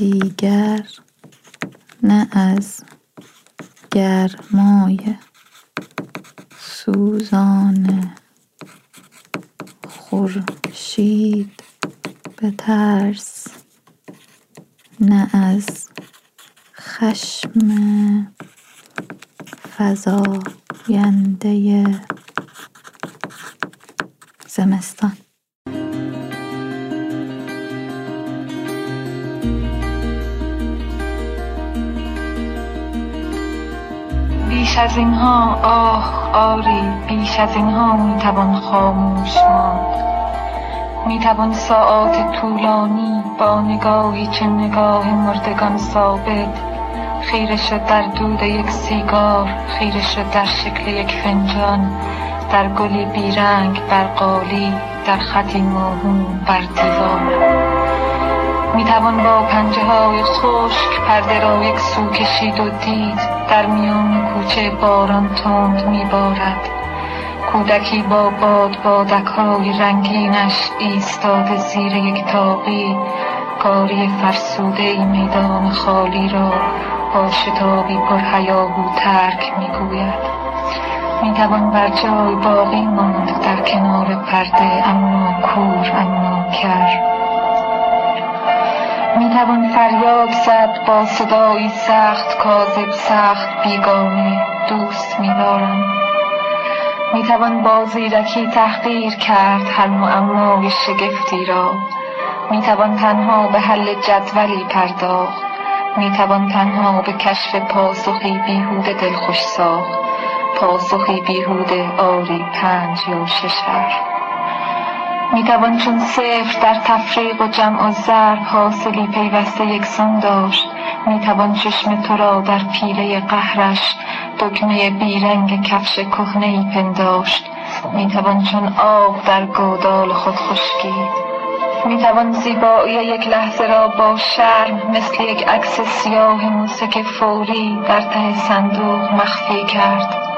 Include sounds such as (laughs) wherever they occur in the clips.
دیگر نه از گرمای سوزان خورشید بترس نه از خشم فزاینده زمستان. بیش از اینها آه آری بیش از اینها می‌توان خاموش ماند. می‌توان ساعات طولانی با نگاهی چه نگاه مردگان ثابت. خیره شد در دود یک سیگار خیره شد در شکل یک فنجان. در گلی بیرنگ بر قالی در خطی موهوم بر دیوار می‌توان با پنجه های خشک پرده را یک سو کشید و دید. در میان کوچه باران تند میبارد. کودکی با باد بادک های رنگینش ایستاده زیر یک تاقی. کاری فرسوده میدان خالی را با شتابی پر هیاهو ترک می‌گوید. می‌توان بر جای باقی ماند در کنار پرده اما کور اما کر. می‌توان فریاد زد با صدایی سخت کاذب سخت بیگانه دوست میدارم. می‌توان با زیرکی تحقیر کرد هر معمای شگفتی را. می‌توان تنها به حل جدولی پرداخت. می‌توان تنها به کشف پاسخی بیهوده دلخوش ساخت. پاسخی بیهوده آری پنج یا شش حرف می‌توان چون صفر در تفریق و جمع و ضرب حاصلی پیوسته یکسان داشت. می‌توان چشم تو را در پیله قهرش دکمه بیرنگ کفش کهنه ای پنداشت می‌توان چون آب در گودال خود خشکید می‌توان زیبایی یک لحظه را با شرم مثل یک عکس سیاه موسک فوری در ته صندوق مخفی کرد.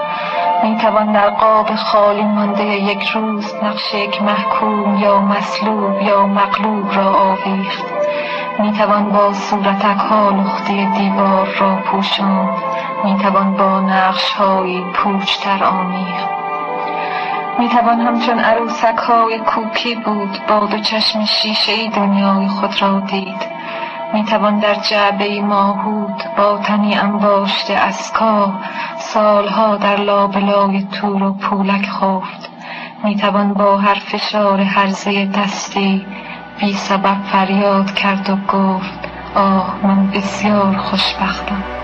می‌توان در قاب خالی مانده یک روز نقش یک محکوم یا مسلوب یا مغلوب را آویخت. می‌توان با صورتک ها لختی دیوار را پوشاند. می‌توان با نقش هایی پوچتر آمیخت. می‌توان همچون عروسک های کوکی بود با دو چشم شیشه ای دنیای خود را دید. می‌توان در جعبه ماهود با تنی انباشته از کاه سالها در لابلای تور و پولک خفت می‌توان با هر فشار هرزه دستی بی سبب فریاد کرد و گفت آه من بسیار خوشبختم.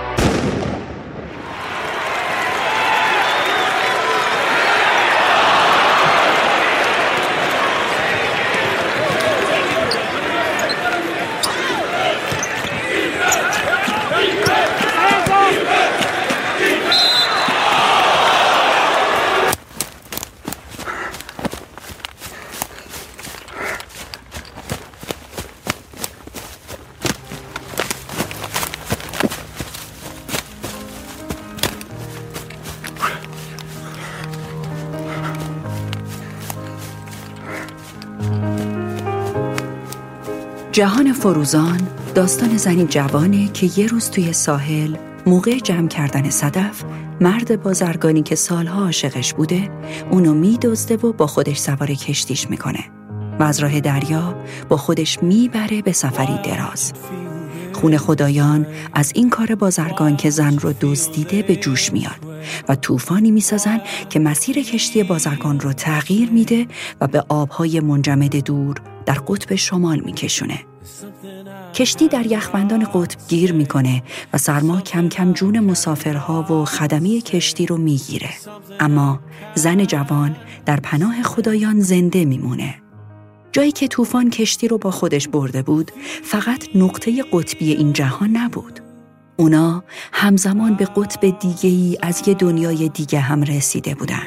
فروزان داستان زنی جوانه که یه روز توی ساحل موقع جمع کردن صدف مرد بازرگانی که سالها عاشقش بوده اونو میدزده و با خودش سوار کشتیش می‌کنه و از راه دریا با خودش می‌بره به سفری دراز خون خدایان از این کار بازرگان که زن رو دزدیده به جوش میاد و طوفانی می‌سازن که مسیر کشتی بازرگان رو تغییر میده و به آبهای منجمد دور در قطب شمال میکشونه. کشتی در یخبندان قطب گیر می‌کنه و سرما کم کم جون مسافرها و خدمی کشتی رو می‌گیره. اما زن جوان در پناه خدایان زنده میمونه. جایی که طوفان کشتی رو با خودش برده بود فقط نقطه قطبی این جهان نبود. اونا همزمان به قطب دیگه ای از یه دنیای دیگه هم رسیده بودن.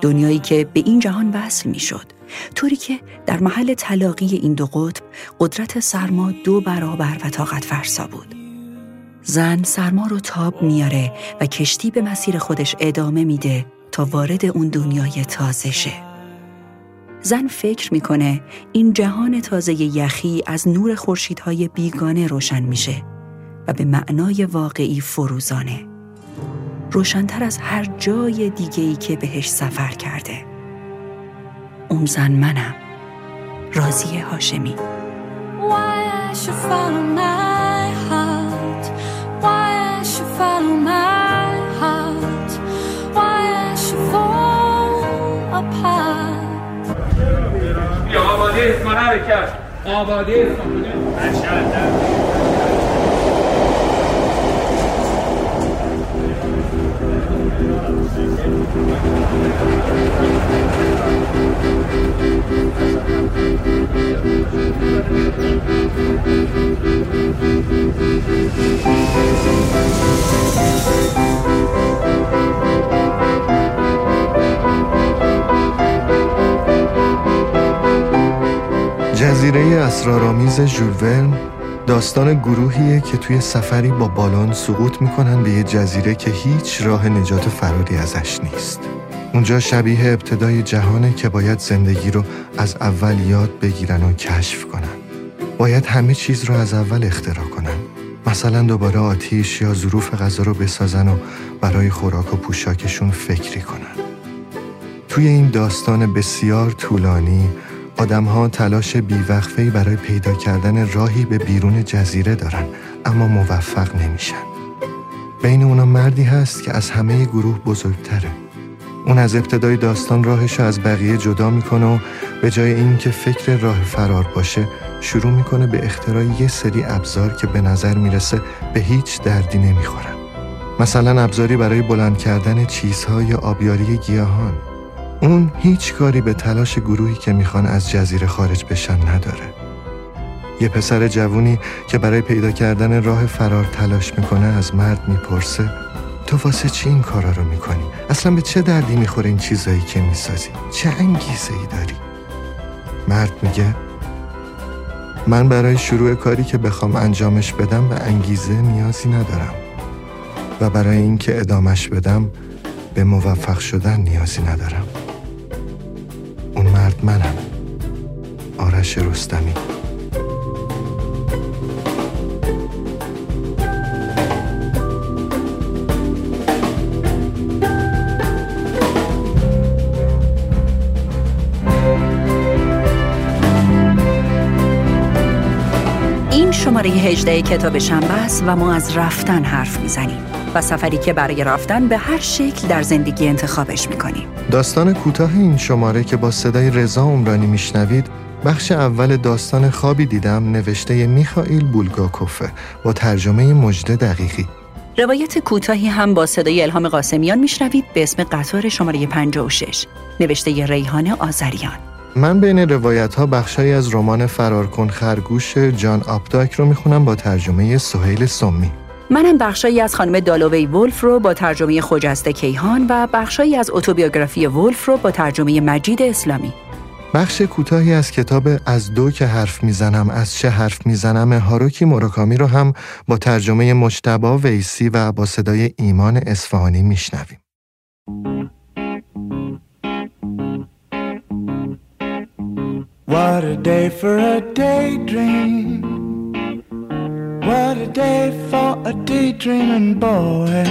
دنیایی که به این جهان وصل می شد. طوری که در محل تلاقی این دو قطب قدرت سرما دو برابر و طاقت فرسا بود. زن سرما رو تاب میاره و کشتی به مسیر خودش ادامه میده تا وارد اون دنیای تازه شه. زن فکر می‌کنه این جهان تازه یخی از نور خورشیدهای بیگانه روشن میشه و به معنای واقعی فروزانه. روشنتر از هر جای دیگهی که بهش سفر کرده. اون زن منم. رازی هاشمی. آبادی اسمان حرکت آبادی اسمان جزیره اسرارآمیز ژول داستان گروهیه که توی سفری با بالون سقوط می‌کنن به یه جزیره که هیچ راه نجات فراری ازش نیست. اونجا شبیه ابتدای جهانه که باید زندگی رو از اول یاد بگیرن و کشف کنن. باید همه چیز رو از اول اختراع کنن. مثلا دوباره آتیش یا ظروف غذا رو بسازن و برای خوراک و پوشاکشون فکری کنن. توی این داستان بسیار طولانی ها تلاش بیوقفهی برای پیدا کردن راهی به بیرون جزیره دارن اما موفق نمیشن. بین اونا مردی هست که از همه گروه بزرگتره. اون از ابتدای داستان راهش از بقیه جدا می‌کنه و به جای اینکه فکر راه فرار باشه شروع می‌کنه به اختراع یه سری ابزار که به نظر می‌رسه به هیچ دردی نمی‌خورن. مثلا ابزاری برای بلند کردن چیزها یا آبیاری گیاهان اون هیچ کاری به تلاش گروهی که می‌خوان از جزیره خارج بشن نداره. یه پسر جوونی که برای پیدا کردن راه فرار تلاش می‌کنه از مرد می‌پرسه تو واسه چی این کارا رو می‌کنی؟ اصلا به چه دردی می‌خوره این چیزایی که می‌سازی؟ چه انگیزه ای داری؟ مرد میگه من برای شروع کاری که بخوام انجامش بدم به انگیزه نیازی ندارم و برای اینکه ادامش بدم به موفق شدن نیازی ندارم منم. آرش رستمی. این شماره 18 کتاب شنبه است و ما از رفتن حرف می‌زنیم. و سفری که برای رفتن به هر شکل در زندگی انتخابش می‌کنیم داستان کوتاه این شماره که با صدای رضا عمرانی میشنوید بخش اول داستان خوابی دیدم نوشته میخائیل بولگاکوفه با ترجمه مجده دقیقی. روایت کوتاهی هم با صدای الهام قاسمیان میشنوید به اسم قطار شماره 56 نوشته ریحان آذریان. من بین روایت ها بخشایی از رمان فرارکن خرگوش جان آپدایک رو می‌خونم با ترجمه سهیل سمی. منم بخشایی از خانم دالووی ولف رو با ترجمه خجسته کیهان و بخشایی از اتوبیوگرافی ولف رو با ترجمه مجید اسلامی بخش کوتاهی از کتاب از دو که حرف می‌زنم از چه حرف می‌زنم هاروکی موراکامی رو هم با ترجمه مجتبی ویسی و با صدای ایمان اصفهانی میشنویم. What a day for a daydream What a day for a daydreaming boy.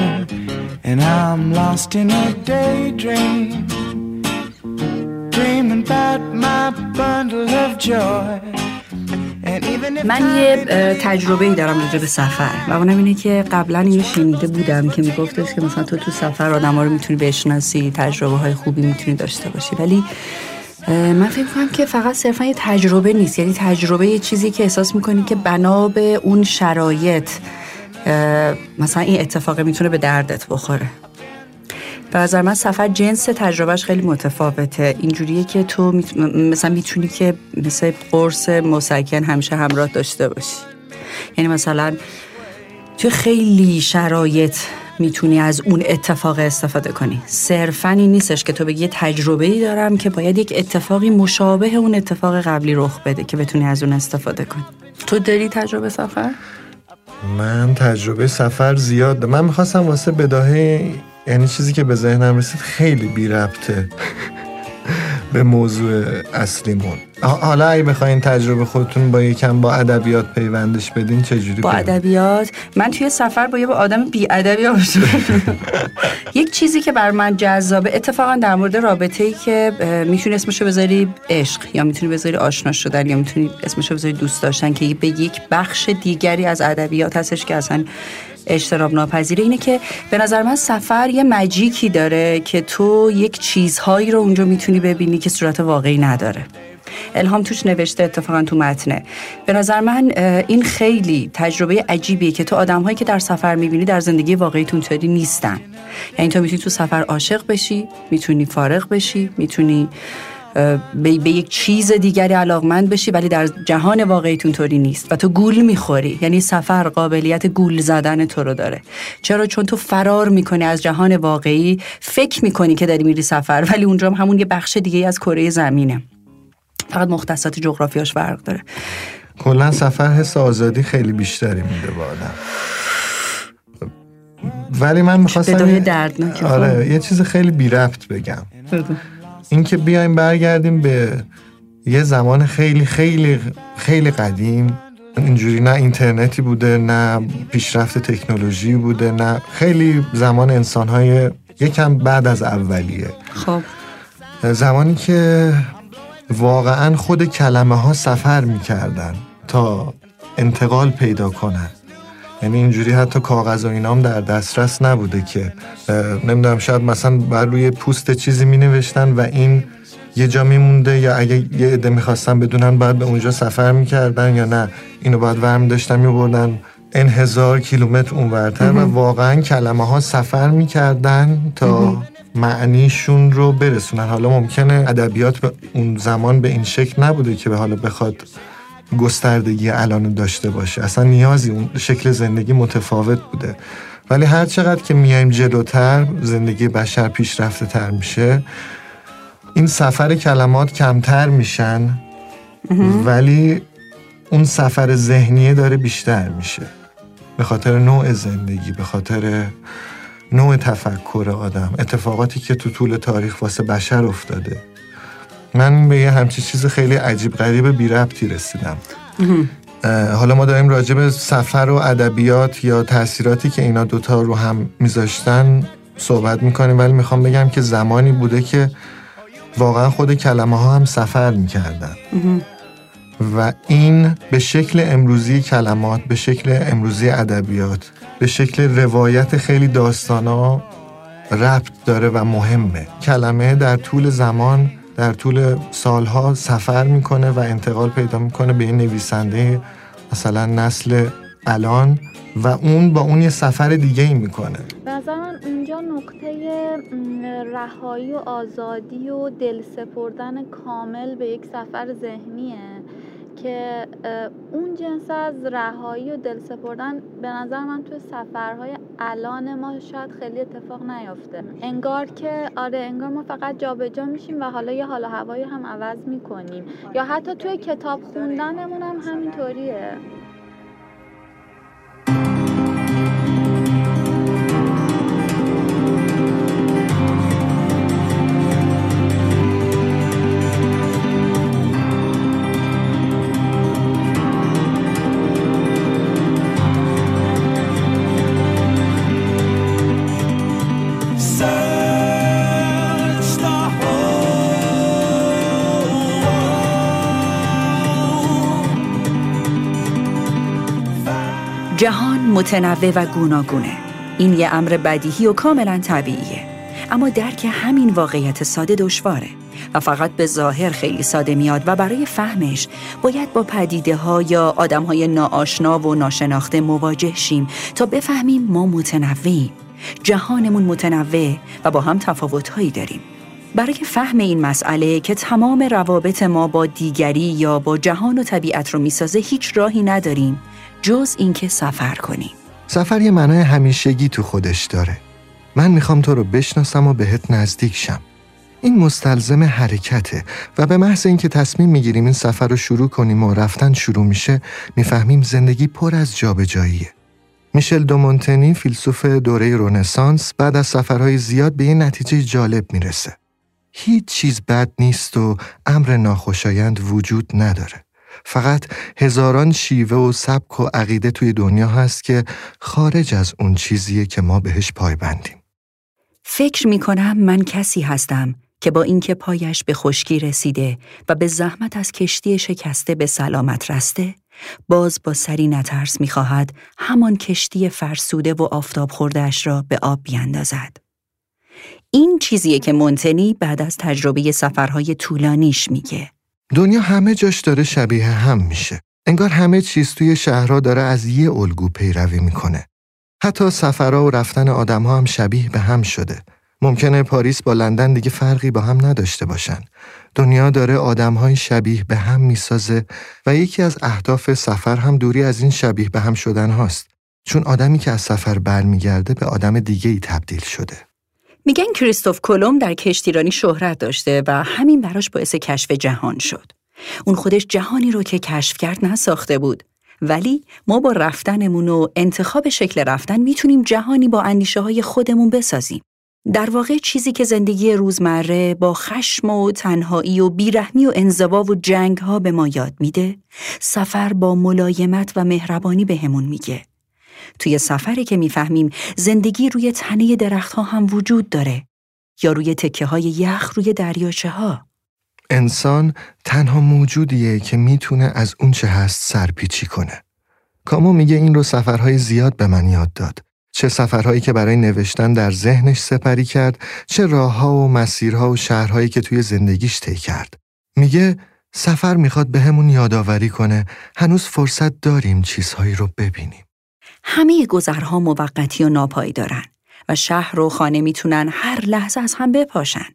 And I'm lost in a daydream. Dreaming about my bundle of joy. من یه تجربه ای دارم راجع به سفر و اونم اینه که قبلا اینو شنیده بودم که میگفتش که مثلا تو تو سفر آدم ها رو می‌تونی بشناسی تجربه های خوبی می‌تونی داشته باشی ولی من فکر کنم که فقط صرفا یه تجربه نیست. یعنی تجربه یه چیزی که احساس می‌کنی که بنا به اون شرایط مثلا این اتفاق می‌تونه به دردت بخوره. به نظر من سفر جنس تجربهش خیلی متفاوته. اینجوریه که تو مثلا می‌تونی که مثل قرص مسکن همیشه همراه داشته باشی. یعنی مثلا تو خیلی شرایط می‌تونی از اون اتفاق استفاده کنی. صرفا این نیستش که تو بگی تجربه ای دارم که باید یک اتفاقی مشابه اون اتفاق قبلی رخ بده که بتونی از اون استفاده کنی. تو داری تجربه سفر؟ من تجربه سفر زیاد من می‌خواستم واسه بداهه یعنی چیزی که به ذهنم رسید خیلی بی ربطه. به موضوع اصلیمون حالا اگه بخواین تجربه خودتون با یکم با ادبیات پیوندش بدین چجوری با ادبیات؟ من توی سفر با یه آدم بی ادبی (laughs) یک چیزی که بر من جذابه اتفاقا در مورد رابطه ای که می‌تونی اسمشو بذاری عشق یا می‌تونی بذاری آشنا شدن یا می‌تونی اسمشو بذاری دوست داشتن که به یک بخش دیگری از ادبیات هستش که اصلا اجتراب ناپذیره اینه که به نظر من سفر یه مجیکی داره که تو یک چیزهایی رو اونجا می‌تونی ببینی که صورت واقعی نداره. الهام توش نوشته اتفاقا تو متنه. به نظر من این خیلی تجربه عجیبیه که تو آدمهایی که در سفر می‌بینی در زندگی واقعیتون طوری نیستن. یعنی تو می‌تونی تو سفر عاشق بشی می‌تونی فارغ بشی می‌تونی به, یک چیز دیگری علاقمند بشی ولی در جهان واقعیتون طوری نیست. و تو گول می‌خوری یعنی سفر قابلیت گول زدن تو رو داره. چرا؟ چون تو فرار می‌کنی از جهان واقعی فکر می‌کنی که داری میری سفر ولی اونجا هم همون یه بخش دیگه از کره زمینه. فقط مختصات جغرافیاش فرق داره. کلا سفر حس آزادی خیلی بیشتری میده با آدم. ولی من می‌خواستم آره یه چیز خیلی بی ربط بگم اینکه بیایم برگردیم به یه زمان خیلی خیلی خیلی قدیم. اینجوری نه اینترنتی بوده نه پیشرفت تکنولوژی بوده نه خیلی زمان انسانهای یکم بعد از اولیه. خب. زمانی که واقعا خود کلمه ها سفر می‌کردن تا انتقال پیدا کنن. یعنی اینجوری حتی کاغذ و اینام در دسترس نبوده که نمی‌دونم شاید مثلا بر روی پوست چیزی می نوشتن و این یه جا میمونده یا اگه یه عده می‌خواستن بدونن باید به اونجا سفر می‌کردن یا نه. اینو باید ورم داشتن میبردن این هزار کیلومتر اونورتر و واقعا کلمه ها سفر می‌کردن تا معنیشون رو برسونن. حالا ممکنه ادبیات به اون زمان به این شکل نبوده که به حالا بخواد گستردگی الان داشته باشه. اصلا نیازی اون شکل زندگی متفاوت بوده. ولی هر چقدر که میایم جلوتر زندگی بشر پیشرفته تر میشه. این سفر کلمات کمتر میشن ولی اون سفر ذهنیه داره بیشتر میشه. به خاطر نوع زندگی به خاطر نوع تفکر آدم. اتفاقاتی که تو طول تاریخ واسه بشر افتاده. من به یه همچی چیز خیلی عجیب غریب بی ربطی رسیدم. حالا ما داریم راجع به سفر و ادبیات یا تاثیراتی که اینا دوتا رو هم میذاشتن صحبت می‌کنیم ولی می‌خوام بگم که زمانی بوده که واقعا خود کلمه ها هم سفر می‌کردن. و این به شکل امروزی کلمات به شکل امروزی ادبیات به شکل روایت خیلی داستانا ربط داره و مهمه. کلمه در طول زمان در طول سالها سفر می‌کنه و انتقال پیدا می‌کنه به این نویسنده مثلا نسل الان و اون با اون یه سفر دیگه ای می‌کنه نظر من اونجا نقطه رهایی و آزادی و دل سپردن کامل به یک سفر ذهنیه. که اون جنس از رهایی و دل سپردن به نظر من توی سفرهای الان ما شاید خیلی اتفاق نیافته. انگار که آره انگار ما فقط جابجا جا میشیم و حالا یه حال و هوایی هم عوض می‌کنیم. یا حتی توی کتاب خوندنمون هم همینطوریه. جهان متنوع و گوناگونه. این یه امر بدیهی و کاملا طبیعیه. اما درک همین واقعیت ساده دشواره و فقط به ظاهر خیلی ساده میاد و برای فهمش باید با پدیده ها یا آدم های ناآشنا و ناشناخته مواجه شیم تا بفهمیم ما متنوعیم. جهانمون متنوع و با هم تفاوتهایی داریم. برای فهم این مسئله که تمام روابط ما با دیگری یا با جهان و طبیعت رو می‌سازه هیچ راهی نداریم. جز اینکه سفر کنیم سفر یه معنای همیشگی تو خودش داره. من می‌خوام تو رو بشناسم و بهت نزدیک شم. این مستلزم حرکته و به محض اینکه تصمیم می‌گیریم این سفر رو شروع کنیم و رفتن شروع میشه می‌فهمیم زندگی پر از جابجاییه. میشل دومونتنی فیلسوف دوره رونسانس بعد از سفرهای زیاد به یه نتیجه جالب می‌رسه. هیچ چیز بد نیست و امر ناخوشایند وجود نداره. فقط هزاران شیوه و سبک و عقیده توی دنیا هست که خارج از اون چیزیه که ما بهش پایبندیم. فکر می کنم من کسی هستم که با اینکه پایش به خشکی رسیده و به زحمت از کشتی شکسته به سلامت رسته، باز با سری نترس می‌خواهد همان کشتی فرسوده و آفتاب خوردهش را به آب بیاندازد. این چیزیه که مونتنی بعد از تجربه سفرهای طولانیش میگه. دنیا همه جاش داره شبیه هم میشه. انگار همه چیز توی شهرها داره از یه الگو پیروی می‌کنه. حتی سفرها و رفتن آدمها هم شبیه به هم شده. ممکنه پاریس با لندن دیگه فرقی با هم نداشته باشن. دنیا داره آدمهای شبیه به هم می‌سازه و یکی از اهداف سفر هم دوری از این شبیه به هم شدن هاست. چون آدمی که از سفر برمیگرده به آدم دیگه ای تبدیل شده. میگن کریستوف کلم در کشتیرانی شهرت داشته و همین براش باعث کشف جهان شد. اون خودش جهانی رو که کشف کرد نساخته بود. ولی ما با رفتنمون و انتخاب شکل رفتن می‌تونیم جهانی با اندیشه های خودمون بسازیم. در واقع چیزی که زندگی روزمره با خشم و تنهایی و بیرحمی و انزوا و جنگ ها به ما یاد میده، سفر با ملایمت و مهربانی بهمون به میگه. توی سفری که می‌فهمیم زندگی روی تنه درختها هم وجود داره یا روی تکه های یخ روی دریاچه ها. انسان تنها موجودیه که می‌تونه از اون چه هست سرپیچی کنه. کامو میگه این رو سفرهای زیاد به من یاد داد. چه سفرهایی که برای نوشتن در ذهنش سپری کرد، چه راهها و مسیرها و شهرهایی که توی زندگیش طی کرد. میگه سفر می‌خواد بهمون به یادآوری کنه هنوز فرصت داریم چیزهایی رو ببینیم. همه گذرها موقتی و ناپایدارن و شهر و خانه می‌تونن هر لحظه از هم بپاشن.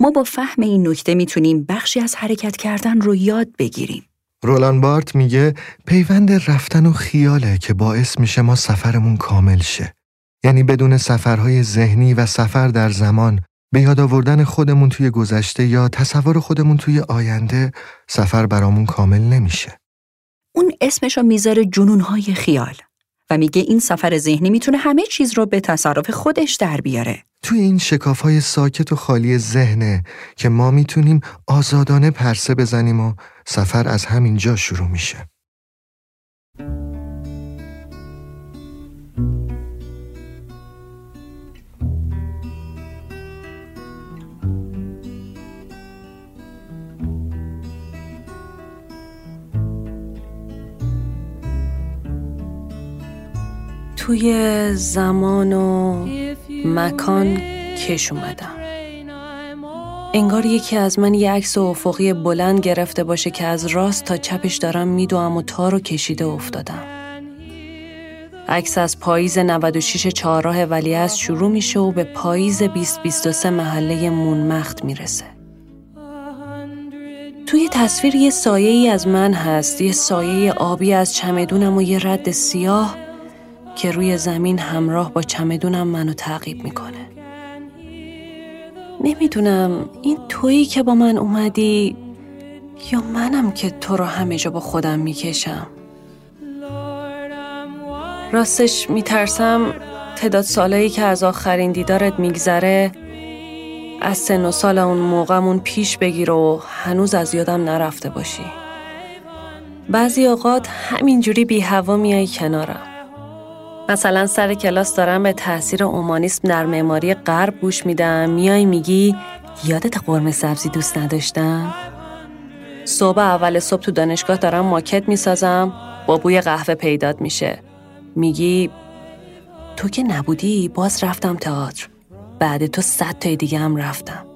ما با فهم این نکته می‌تونیم بخشی از حرکت کردن رو یاد بگیریم. رولان بارت میگه پیوند رفتن و خیاله که باعث میشه ما سفرمون کامل شه. یعنی بدون سفرهای ذهنی و سفر در زمان به یاد آوردن خودمون توی گذشته یا تصور خودمون توی آینده سفر برامون کامل نمیشه. اون اسمشو می‌ذاره جنونهای خیال. و میگه این سفر ذهنی می‌تونه همه چیز رو به تصرف خودش در بیاره. توی این شکاف های ساکت و خالی ذهنه که ما می‌تونیم آزادانه پرسه بزنیم و سفر از همین جا شروع میشه. توی زمان و مکان کش اومدم. انگار یکی از من یه عکس افقی بلند گرفته باشه که از راست تا چپش دارم میدوم و تا رو کشیده افتادم. عکس از پاییز 96 چهارراه از شروع میشه و به پاییز 2023 محله مونمخت می‌رسه. توی تصویر یه سایه ای از من هست یه سایه آبی از چمدونم و یه رد سیاه. که روی زمین همراه با چمدونم منو تعقیب می‌کنه. نمی‌دونم این تویی که با من اومدی یا منم که تو رو همه جا با خودم می‌کشم. راستش میترسم تعداد سالایی که از آخرین دیدارت میگذره از سن و سال اون موقعمون پیش بگیر و هنوز از یادم نرفته باشی. بعضی اوقات همینجوری بی هوا میای کنارم. مثلا سر کلاس دارم به تاثیر اومانیسم در معماری غرب گوش میدم. میای میگی یادت قرمه سبزی دوست نداشتم؟ صبح اول صبح تو دانشگاه دارم ماکت می‌سازم با بوی قهوه پیدات میشه. میگی تو که نبودی باز رفتم تئاتر. بعد تو صد تای دیگه هم رفتم.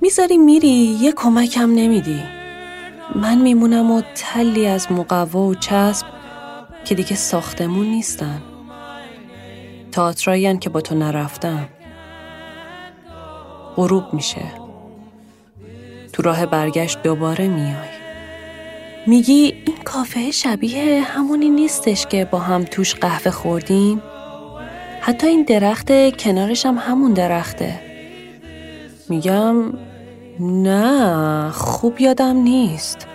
می‌ذاری میری یه کمکم نمیدی. من میمونم و تلی از مقوا و چسب که دیگه ساختمون نیستن. تئاترایی که با تو نرفتم. غروب میشه. تو راه برگشت دوباره میای. میگی این کافه شبیه همونی نیستش که با هم توش قهوه خوردیم؟ حتی این درخت کنارش هم همون درخته. میگم نه خوب یادم نیست.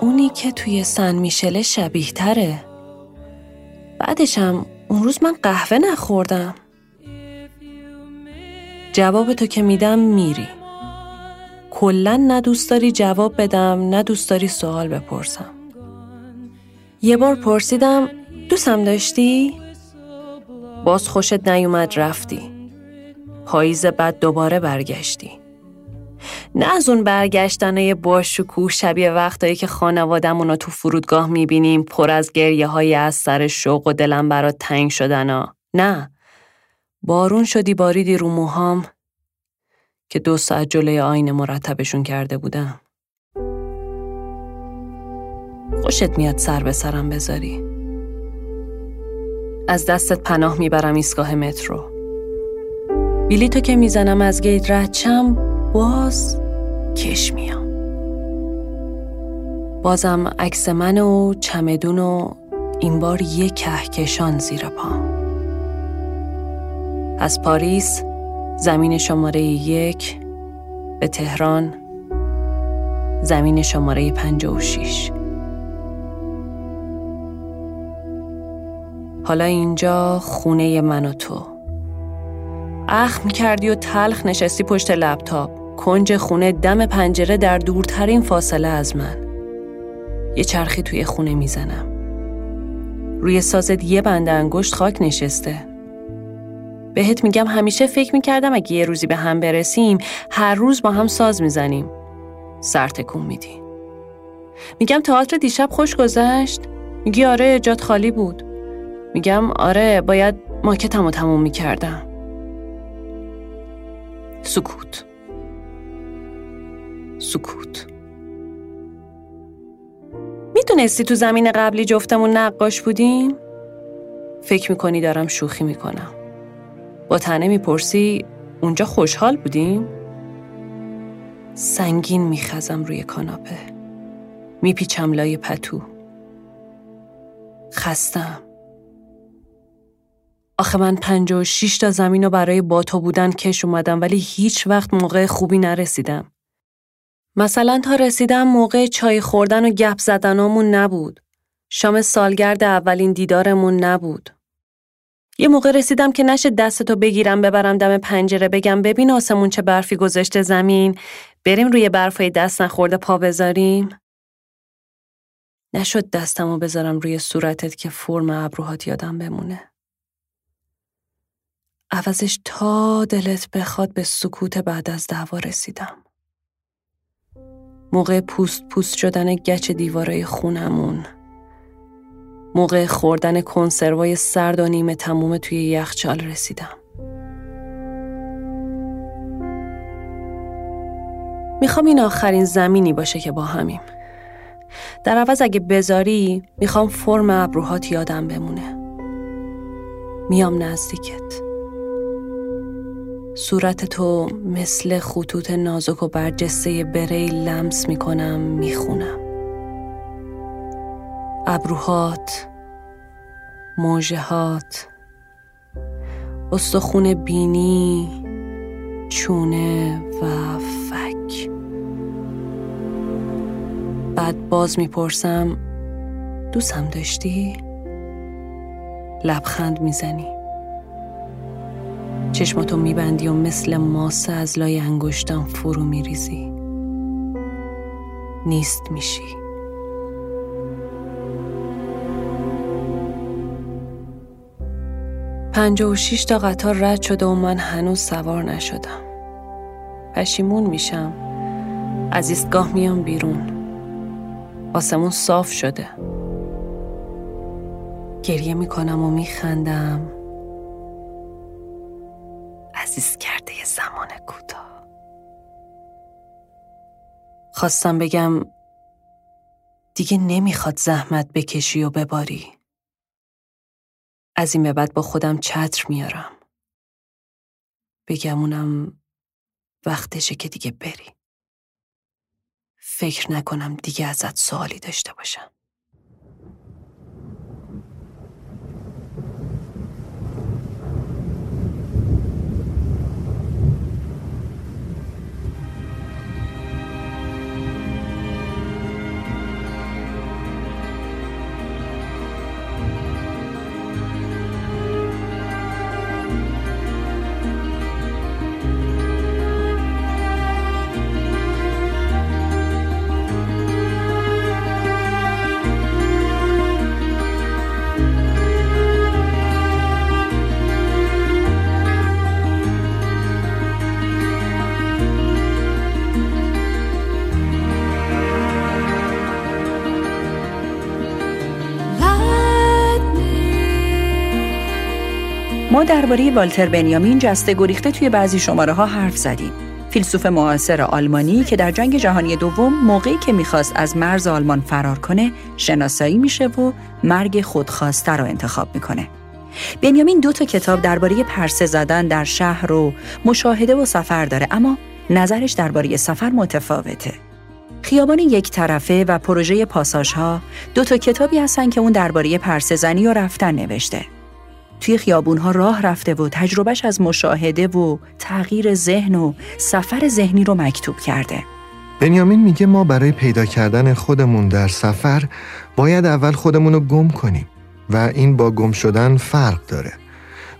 اونی که توی سن میشله شبیه تره. بعدشم اون روز من قهوه نخوردم. جواب تو که میدم میری کلا نه دوست داری جواب بدم نه دوست داری سوال بپرسم یه بار پرسیدم دوستم داشتی؟ باز خوشت نیومد رفتی پاییز بعد دوباره برگشتی نه از اون برگشتنه با شکوه شبیه وقتایی که خانوادمون رو تو فرودگاه می‌بینیم پر از گریه های از سر شوق و دلم برات تنگ شدن ها. نه. بارون شدی باریدی رو موهام که دو ساعت جلوی آینه مرتبشون کرده بودم. خوشت میاد سر به سرم بذاری. از دستت پناه می‌برم ایستگاه مترو. بیلیتو که می‌زنم از گیت ردچم باز کش میام. بازم عکس من و چمدون و این بار یه کهکشان زیر پام از پاریس زمین شماره یک به تهران زمین شماره پنج و شیش. حالا اینجا خونه من و تو. اخم کردی و تلخ نشستی پشت لپتاپ. کنج خونه دم پنجره در دورترین فاصله از من. یه چرخی توی خونه می‌زنم. روی سازت یه بند انگشت خاک نشسته. بهت میگم همیشه فکر می‌کردم اگه یه روزی به هم برسیم هر روز با هم ساز می‌زنیم. سر تکون میدی. میگم تئاتر دیشب خوش گذشت؟ میگی آره جات خالی بود. میگم آره باید ماکتم رو تموم می‌کردم. سکوت. سکوت می‌دونستی تو زمین قبلی جفتمون نقاش بودیم؟ فکر می‌کنی دارم شوخی می‌کنم با تنه می‌پرسی اونجا خوشحال بودیم؟ سنگین میخزم روی کاناپه میپیچم لای پتو خستم آخه من پنج و شیش تا زمین رو برای با تو بودن کش اومدم ولی هیچ وقت موقع خوبی نرسیدم. مثلا تا رسیدم موقع چای خوردن و گپ زدنامون نبود. شام سالگرد اولین دیدارمون نبود. یه موقع رسیدم که نشه دستتو بگیرم ببرم دم پنجره بگم ببین آسمون چه برفی گذاشته زمین بریم روی برفای دست نخورده پا بذاریم. نشد دستمو بذارم روی صورتت که فرم ابروهات یادم بمونه. عوضش تا دلت بخواد به سکوت بعد از دعوا رسیدم. موقع پوست پوست شدن گچ دیوارای خونمون. موقع خوردن کنسروای سرد و نیمه تموم توی یخچال رسیدم. می‌خوام این آخرین زمینی باشه که با همیم. در عوض اگه بذاری می‌خوام فرم ابروهات یادم بمونه. میام نزدیکت. صورت تو مثل خطوط نازک و برجسته بری لمس می‌کنم می‌خونم. ابروهات موجهات استخون بینی چونه و فک. بعد باز می‌پرسم دوستم داشتی؟ لبخند می‌زنی. چشماتو میبندی و مثل ماسه از لای انگشتم فرو میریزی. نیست میشی. پنجا و شیش تا قطار رد شده و من هنوز سوار نشدم. پشیمون میشم. از ایستگاه میام بیرون. آسمون صاف شده. گریه می‌کنم و میخندم. عزیز کرده یه زمان کوتاه. خواستم بگم دیگه نمی‌خواد زحمت بکشی و بباری. از این به بعد با خودم چتر میارم. بگمونم وقتشه که دیگه بری. فکر نکنم دیگه ازت سوالی داشته باشم. درباره والتر بنیامین جسته گریخته توی بعضی شماره ها حرف زدیم. فیلسوف معاصر آلمانی که در جنگ جهانی دوم موقعی که می‌خواست از مرز آلمان فرار کنه شناسایی میشه و مرگ خودخواسته رو انتخاب می‌کنه. بنیامین دو تا کتاب درباره پرسه زدن در شهر رو مشاهده و سفر داره اما نظرش درباره سفر متفاوته. خیابان یک طرفه و پروژه پاساژ ها دو تا کتابی هستن که اون درباره پرسه زنی و رفتن نوشته. توی خیابون ها راه رفته و تجربهش از مشاهده و تغییر ذهن و سفر ذهنی رو مکتوب کرده. بنیامین میگه ما برای پیدا کردن خودمون در سفر باید اول خودمون رو گم کنیم و این با گم شدن فرق داره.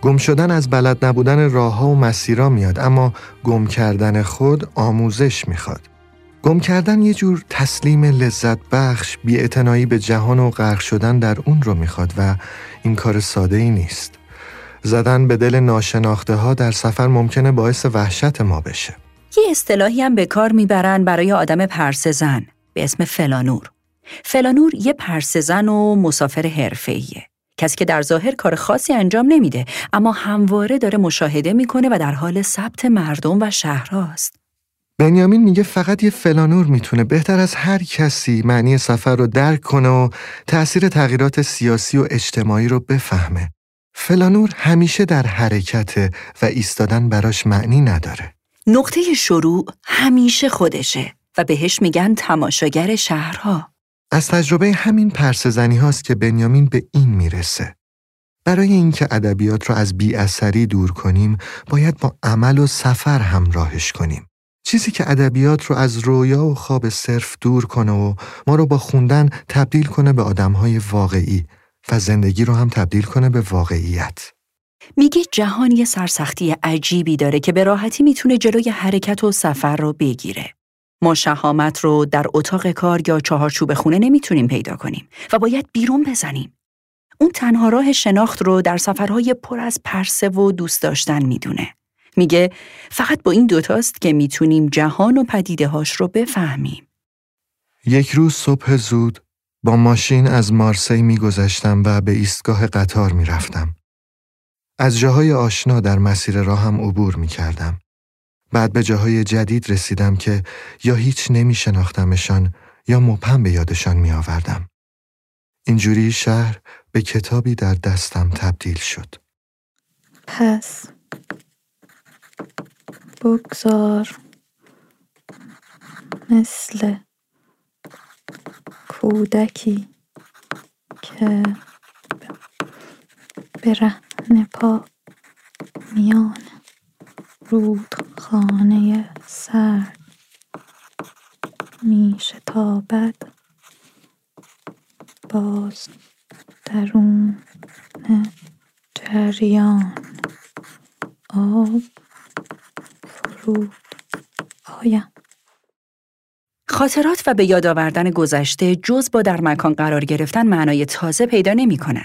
گم شدن از بلد نبودن راه ها و مسیرها میاد اما گم کردن خود آموزش می‌خواد. گم کردن یه جور تسلیم لذت بخش بی به جهان و غرق شدن در اون رو می‌خواد و این کار ساده ای نیست. زدن به دل ناشناخته ها در سفر ممکنه باعث وحشت ما بشه. یه اصطلاحی هم به کار می‌برن برای آدم پرسه زن به اسم فلانور. فلانور یه پرسه زن و مسافر حرفه‌ایه. کسی که در ظاهر کار خاصی انجام نمیده اما همواره داره مشاهده می‌کنه و در حال ثبت مردم و شهرهاست. بنیامین میگه فقط یه فلانور می‌تونه بهتر از هر کسی معنی سفر رو درک کنه و تأثیر تغییرات سیاسی و اجتماعی رو بفهمه. فلانور همیشه در حرکته و ایستادن براش معنی نداره. نقطه شروع همیشه خودشه و بهش میگن تماشاگر شهرها. از تجربه همین پرسزنی هاست که بنیامین به این می‌رسه. برای اینکه ادبیات را از بی اثری دور کنیم، باید با عمل و سفر همراهش کنیم. چیزی که ادبیات رو از رویا و خواب صرف دور کنه و ما رو با خوندن تبدیل کنه به آدمهای واقعی و زندگی رو هم تبدیل کنه به واقعیت. میگه جهان یه سرسختی عجیبی داره که به راحتی می‌تونه جلوی حرکت و سفر رو بگیره. ما شهامت رو در اتاق کار یا چهارچوب خونه نمی‌تونیم پیدا کنیم و باید بیرون بزنیم. اون تنها راه شناخت رو در سفرهای پر از پرسه و دوست داشتن می‌دونه. میگه فقط با این دوتاست که می‌تونیم جهان و پدیده هاش رو بفهمیم. یک روز صبح زود با ماشین از مارسی میگذشتم و به ایستگاه قطار می‌رفتم. از جاهای آشنا در مسیر راهم عبور می کردم. بعد به جاهای جدید رسیدم که یا هیچ نمی شناختمشان یا مبهم به یادشان می آوردم. اینجوری شهر به کتابی در دستم تبدیل شد. پس بگذار. مثل کودکی که به رهن پا میان رودخانه سرد می شتابد باز درون جریان آب فرود آیم خاطرات و به یاد آوردن گذشته جز با در مکان قرار گرفتن معنای تازه پیدا نمی کنن.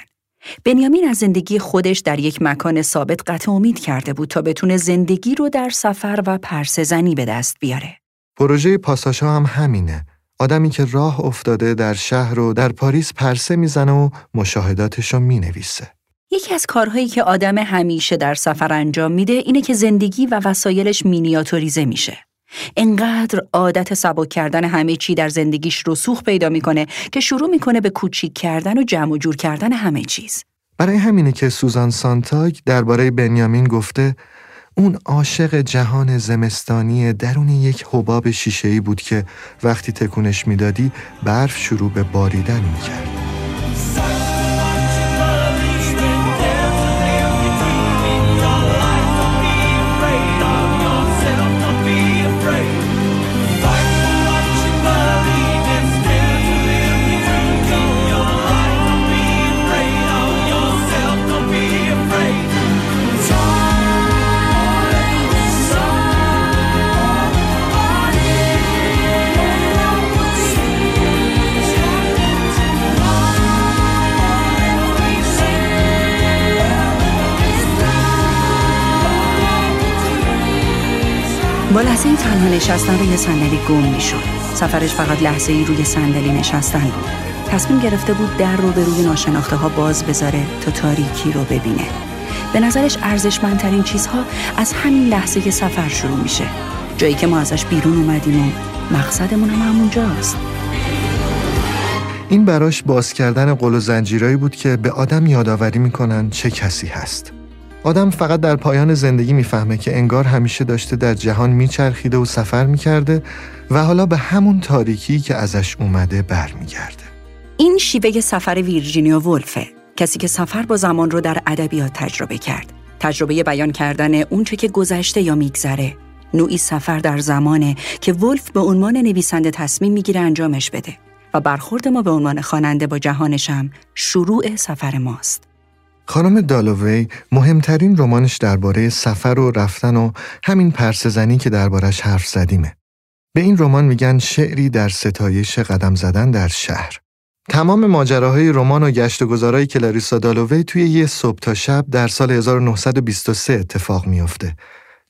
بنیامین از زندگی خودش در یک مکان ثابت قطع امید کرده بود تا بتونه زندگی رو در سفر و پرسه زنی به دست بیاره. پروژه پاساشا هم همینه. آدمی که راه افتاده در شهر و در پاریس پرسه می‌زنه و مشاهداتش رو می‌نویسه. یکی از کارهایی که آدم همیشه در سفر انجام میده اینه که زندگی و وسایلش مینیاتوریزه میشه. انقدر عادت سبک کردن همه چی در زندگیش رسوخ پیدا می‌کنه که شروع می‌کنه به کوچیک کردن و جمع و جور کردن همه چیز. برای همینه که سوزان سانتاگ درباره بنیامین گفته اون عاشق جهان زمستانی درون یک حباب شیشه‌ای بود که وقتی تکونش می‌دادی برف شروع به باریدن می‌کرد. با لحظه این تنها نشستن روی صندلی گم می‌شد. سفرش فقط لحظه ای روی صندلی نشستن بود. تصمیم گرفته بود در رو به روی ناشناخته ها باز بذاره تا تاریکی رو ببینه. به نظرش ارزشمندترین چیزها از همین لحظه سفر شروع میشه. جایی که ما ازش بیرون اومدیم و مقصدمون هم همونجاست. این براش باز کردن قل و زنجیرایی بود که به آدم یادآوری می‌کنن چه کسی هست. آدم فقط در پایان زندگی می‌فهمه که انگار همیشه داشته در جهان میچرخیده و سفر می‌کرده و حالا به همون تاریکی که ازش اومده برمیگرده. این شیوه سفر ویرجینیا ولفه کسی که سفر با زمان رو در ادبیات تجربه کرد. تجربه بیان کردن اونچه که گذشته یا میگذره. نوعی سفر در زمانه که ولف به عنوان نویسنده تصمیم می‌گیره انجامش بده و برخورد ما به عنوان خواننده با جهانشم شروع سفر ماست. خانم دالووی مهمترین رمانش درباره سفر و رفتن و همین پرسزنی که دربارش حرف زدیمه. به این رمان میگن شعری در ستایش قدم زدن در شهر. تمام ماجراهای رمان و گشت و گذارای کلاریسا دالووی توی یه صبح تا شب در سال 1923 اتفاق میافته.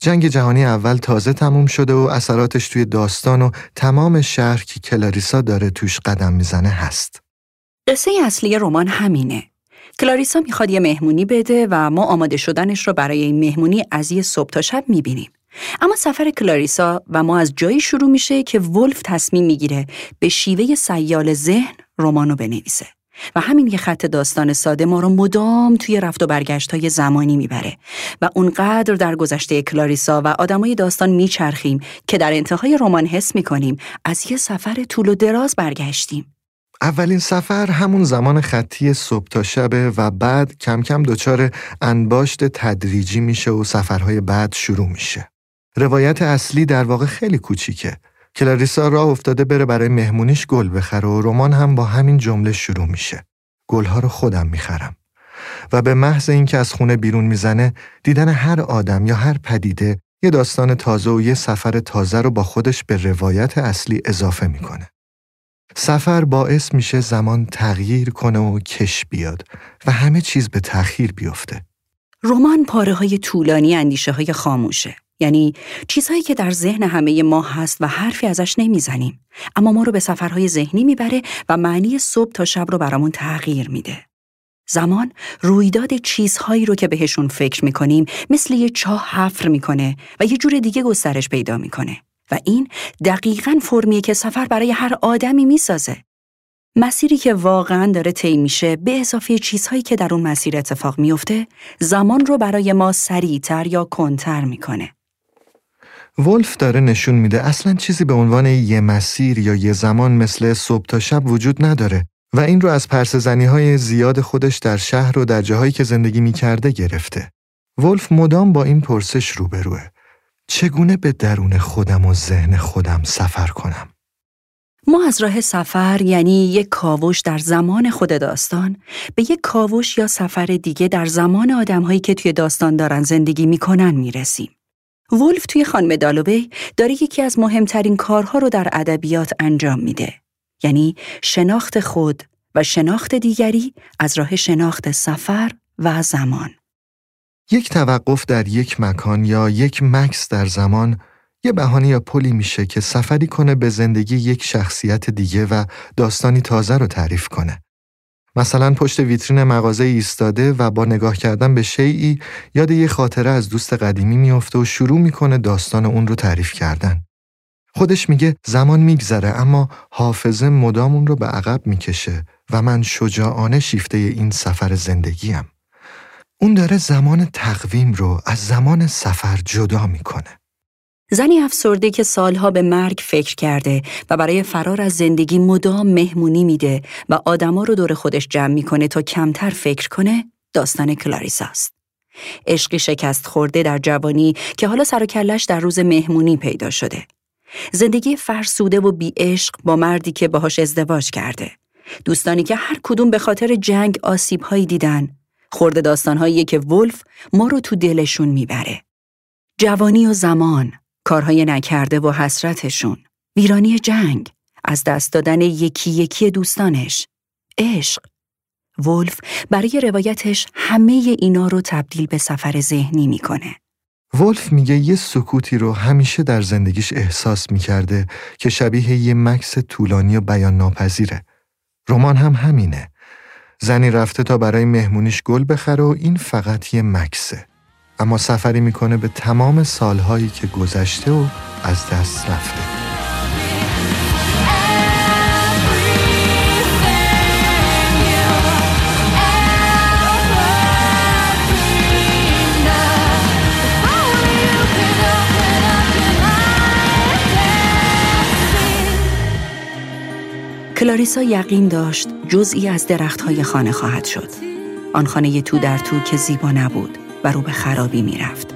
جنگ جهانی اول تازه تموم شده و اثراتش توی داستان و تمام شهر که کلاریسا داره توش قدم می‌زنه هست. قصه اصلی رمان همینه. کلاریسا می‌خواد یه مهمونی بده و ما آماده شدنش رو برای این مهمونی از یه صبح تا شب می‌بینیم. اما سفر کلاریسا و ما از جایی شروع میشه که ولف تصمیم می‌گیره به شیوه سیال ذهن رمانو بنویسه. و همین یه خط داستان ساده ما رو مدام توی رفت و برگشت های زمانی می‌بره و اونقدر در گذشته کلاریسا و آدمای داستان میچرخیم که در انتهای رمان حس می‌کنیم از یه سفر طول و دراز برگشتیم. اولین سفر همون زمان خطی صبح تا شبه و بعد کم کم دچار انباشت تدریجی میشه و سفرهای بعد شروع میشه. روایت اصلی در واقع خیلی کوچیکه. کلاریسا راه افتاده بره برای مهمونیش گل بخره و رمان هم با همین جمله شروع میشه. گلها رو خودم می‌خرم. و به محض اینکه از خونه بیرون می‌زنه دیدن هر آدم یا هر پدیده یه داستان تازه و یه سفر تازه رو با خودش به روایت اصلی اضافه می‌کنه. سفر باعث میشه زمان تغییر کنه و کش بیاد و همه چیز به تأخیر بیفته. رمان پاره های طولانی اندیشه های خاموشه. یعنی چیزهایی که در ذهن همه ما هست و حرفی ازش نمی‌زنیم اما ما رو به سفرهای ذهنی می‌بره و معنی صبح تا شب رو برامون تغییر میده. زمان رویداد چیزهایی رو که بهشون فکر می‌کنیم مثل یه چاه حفر می‌کنه و یه جور دیگه گسترش پیدا می‌کنه. و این دقیقا فرمیه که سفر برای هر آدمی می‌سازه. مسیری که واقعا داره طی میشه به اضافه چیزهایی که در اون مسیر اتفاق میفته زمان رو برای ما سریعتر یا کنتر می‌کنه. ولف داره نشون میده اصلا چیزی به عنوان یه مسیر یا یه زمان مثل صبح تا شب وجود نداره و این رو از پرسزنی های زیاد خودش در شهر و در جاهایی که زندگی می‌کرده گرفته. ولف مدام با این پرسش روبروه. چگونه به درون خودم و ذهن خودم سفر کنم؟ ما از راه سفر یعنی یک کاوش در زمان خود داستان به یک کاوش یا سفر دیگه در زمان آدمهایی که توی داستان دارن زندگی می‌کنن می‌رسیم. ولف توی خانم دالوبی داره یکی از مهمترین کارها رو در ادبیات انجام میده. یعنی شناخت خود و شناخت دیگری از راه شناخت سفر و زمان. یک توقف در یک مکان یا یک مکس در زمان یه بهانه یا پلی میشه که سفری کنه به زندگی یک شخصیت دیگه و داستانی تازه رو تعریف کنه. مثلا پشت ویترین مغازه ایستاده و با نگاه کردن به شیعی یاد یه خاطره از دوست قدیمی میافته و شروع می‌کنه داستان اون رو تعریف کردن. خودش میگه زمان میگذره اما حافظه مدام اون رو به عقب می‌کشه و من شجاعانه شیفته این سفر زندگیم. اون داره زمان تقویم رو از زمان سفر جدا می‌کنه. زنی افسرده که سالها به مرگ فکر کرده و برای فرار از زندگی مدام مهمونی میده و آدما رو دور خودش جمع می‌کنه تا کمتر فکر کنه داستان کلاریساست. عشقی شکست خورده در جوانی که حالا سر و کلش در روز مهمونی پیدا شده. زندگی فرسوده و بی عشق با مردی که باهاش ازدواج کرده. دوستانی که هر کدوم به خاطر جنگ آسیب دیدن خورده داستانهایی که ولف ما رو تو دلشون می‌بره. جوانی و زمان، کارهای نکرده و حسرتشون، ویرانی جنگ، از دست دادن یکی یکی دوستانش، عشق. ولف برای روایتش همه اینا رو تبدیل به سفر ذهنی می‌کنه. ولف میگه یه سکوتی رو همیشه در زندگیش احساس می‌کرده که شبیه یه مکس طولانی و بیان ناپذیره. رمان هم همینه. زنی رفته تا برای مهمونیش گل بخره و این فقط یه مکسه. اما سفری می‌کنه به تمام سالهایی که گذشته و از دست رفته. کلاریسا یقین داشت جزئی از درختهای خانه خواهد شد. آن خانه تو در تو که زیبا نبود و رو به خرابی می‌رفت.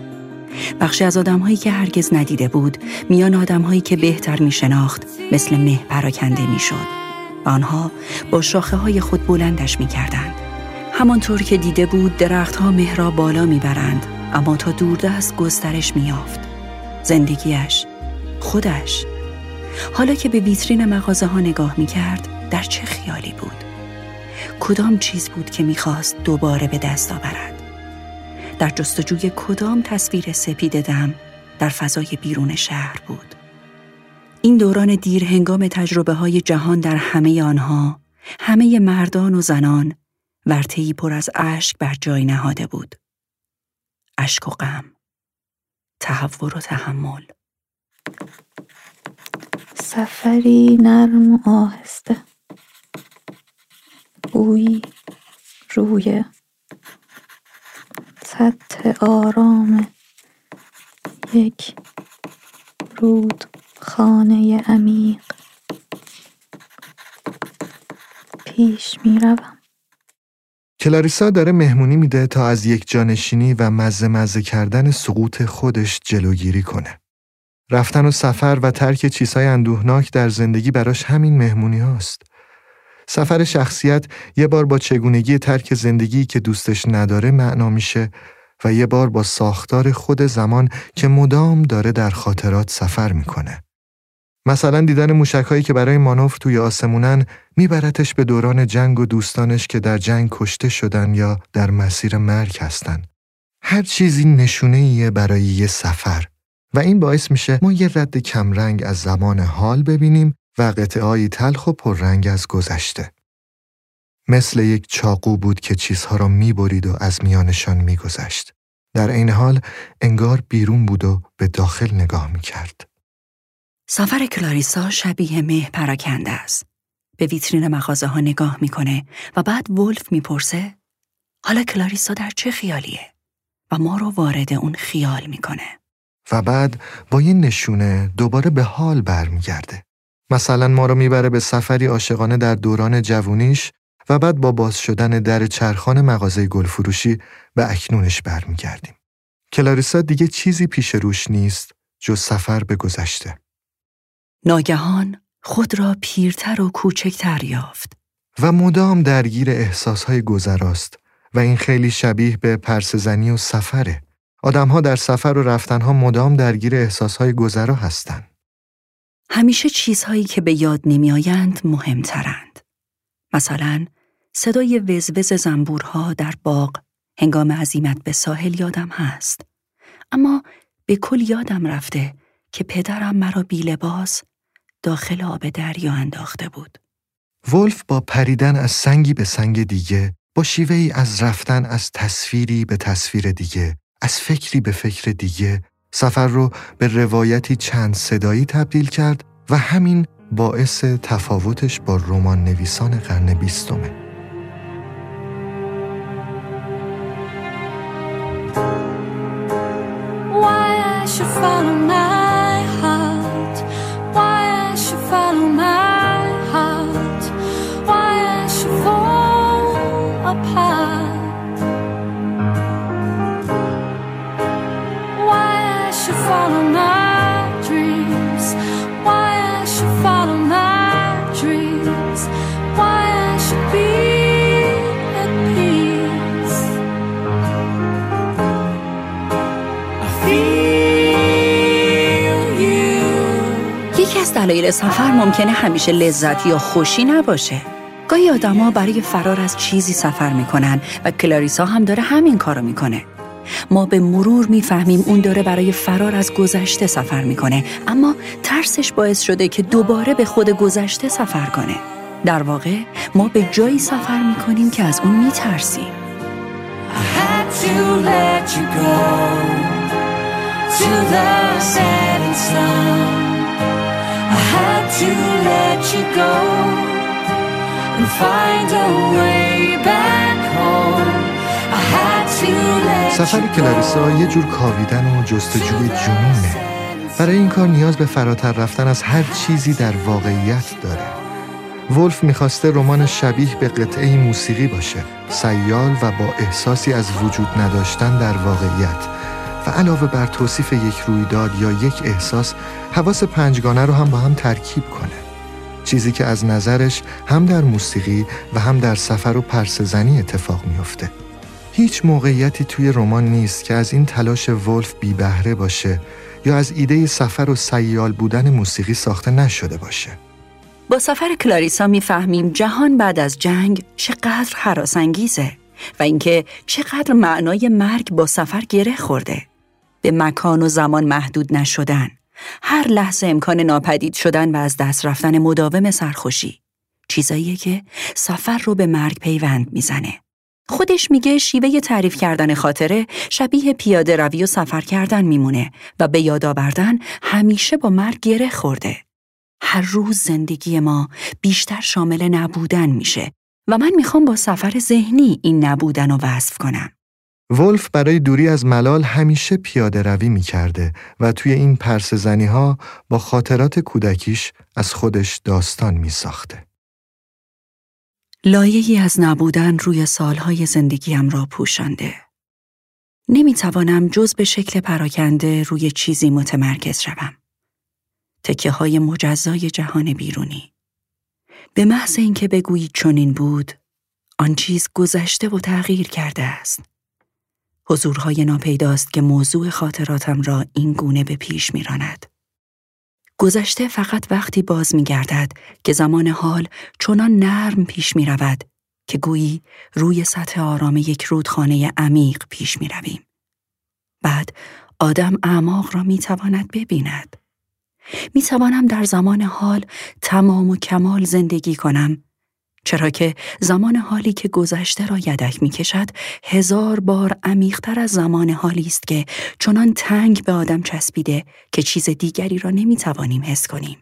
بخشی از آدمهایی که هرگز ندیده بود میان آدمهایی که بهتر می شناخت مثل مه پراکنده می شد آنها با شاخه های خود بلندش می کردند. همانطور که دیده بود درختها مه را بالا می برند اما تا دوردست گسترش می یافت. زندگیش خودش حالا که به ویترین مغازه ها نگاه می کرد در چه خیالی بود؟ کدام چیز بود که می‌خواست دوباره به دست آورد؟ در جستجوی کدام تصویر سپید دم در فضای بیرون شهر بود؟ این دوران دیر هنگام تجربه های جهان در همه آنها، همه مردان و زنان، ورتهی پر از اشک بر جای نهاده بود. اشک و غم، تحور و تحمل. سفری نرم و آهسته بویی روی سطح آرام یک رود خانه عمیق پیش می روم. کلاریسا داره مهمونی میده تا از یک جانشینی و مزه مزه کردن سقوط خودش جلوگیری کنه. رفتن و سفر و ترک چیزهای اندوهناک در زندگی براش همین مهمونی هاست. سفر شخصیت یه بار با چگونگی ترک زندگی که دوستش نداره معنا میشه و یه بار با ساختار خود زمان که مدام داره در خاطرات سفر می‌کنه. مثلا دیدن موشکهایی که برای مانوف توی آسمونن میبرتش به دوران جنگ و دوستانش که در جنگ کشته شدن یا در مسیر مرگ هستن. هر چیزی نشونه ایه برای یه سفر. و این باعث میشه ما یه رد کمرنگ از زمان حال ببینیم و قطعهایی تلخ و پررنگ از گذشته. مثل یک چاقو بود که چیزها را می‌برید و از میانشان میگذشت. در این حال انگار بیرون بود و به داخل نگاه می‌کرد. سفر کلاریسا شبیه مه پراکنده است. به ویترین مغازه ها نگاه می‌کنه و بعد ولف می‌پرسه حالا کلاریسا در چه خیالیه؟ و ما رو وارد اون خیال می‌کنه. و بعد با یه نشونه دوباره به حال برمیگرده. مثلا ما رو می‌بره به سفری عاشقانه در دوران جوونیش و بعد با باز شدن در چرخان مغازه گلفروشی به اکنونش برمیگردیم. کلاریسا دیگه چیزی پیش روش نیست جز سفر به گذشته. ناگهان خود را پیرتر و کوچکتر یافت. و مدام درگیر احساسهای گذراست و این خیلی شبیه به پرسزنی و سفره. آدمها در سفر و رفتنها مدام درگیر احساسهای گذرا هستند. همیشه چیزهایی که به یاد نمیآیند مهمترند. مثلا صدای وزوز زنبورها در باغ هنگام عزیمت به ساحل یادم هست. اما به کل یادم رفته که پدرم مرا بی لباس داخل آب دریا انداخته بود. ولف با پریدن از سنگی به سنگ دیگه با شیوهی از رفتن از تصویری به تصویر دیگه از فکری به فکر دیگه سفر رو به روایتی چند صدایی تبدیل کرد و همین باعث تفاوتش با رمان نویسان قرن بیستمه. دلایل سفر ممکنه همیشه لذت یا خوشی نباشه. گاهی آدما برای فرار از چیزی سفر می‌کنن و کلاریسا هم داره همین کارو می‌کنه. ما به مرور می‌فهمیم اون داره برای فرار از گذشته سفر می‌کنه اما ترسش باعث شده که دوباره به خود گذشته سفر کنه. در واقع ما به جایی سفر می کنیم که از اون می ترسیم. سفر کلاریسا یه جور کاویدن و جستجوی جنونه. برای این کار نیاز به فراتر رفتن از هر چیزی در واقعیت داره. ولف می‌خواسته رمان شبیه به قطعه موسیقی باشه سیال و با احساسی از وجود نداشتن در واقعیت. و علاوه بر توصیف یک رویداد یا یک احساس حواس پنجگانه رو هم با هم ترکیب کنه چیزی که از نظرش هم در موسیقی و هم در سفر و پرسزنی اتفاق میافته هیچ موقعیتی توی رمان نیست که از این تلاش ولف بی بهره باشه یا از ایده سفر و سیال بودن موسیقی ساخته نشده باشه. با سفر کلاریسا می‌فهمیم جهان بعد از جنگ چقدر حراسانگیزه و اینکه چقدر معنای مرگ با سفر گره خورده. به مکان و زمان محدود نشدن، هر لحظه امکان ناپدید شدن و از دست رفتن مداوم سرخوشی. چیزاییه که سفر رو به مرگ پیوند می‌زنه. خودش میگه شیوه تعریف کردن خاطره شبیه پیاده روی و سفر کردن میمونه و به یاد آوردن همیشه با مرگ گره خورده. هر روز زندگی ما بیشتر شامل نبودن میشه و من می‌خوام با سفر ذهنی این نبودن رو وصف کنم. ولف برای دوری از ملال همیشه پیاده روی می‌کرده و توی این پرسزنی ها با خاطرات کودکیش از خودش داستان میساخته. لایه‌ای از نبودن روی سالهای زندگیم را پوشانده. نمی‌توانم جز به شکل پراکنده روی چیزی متمرکز شوم. تکه های مجزای جهان بیرونی. به محض اینکه بگویید چنین بود، آن چیز گذشته و تغییر کرده است. حضورهای ناپیداست که موضوع خاطراتم را این گونه به پیش میراند. گذشته فقط وقتی باز می گردد که زمان حال چنان نرم پیش می رود که گویی روی سطح آرام یک رودخانه عمیق پیش می رویم. بعد آدم اعماق را می تواند ببیند. می توانم در زمان حال تمام و کمال زندگی کنم چرا که زمان حالی که گذشته را یدک می کشد هزار بار عمیقتر از زمان حالی است که چنان تنگ به آدم چسبیده که چیز دیگری را نمی توانیم حس کنیم.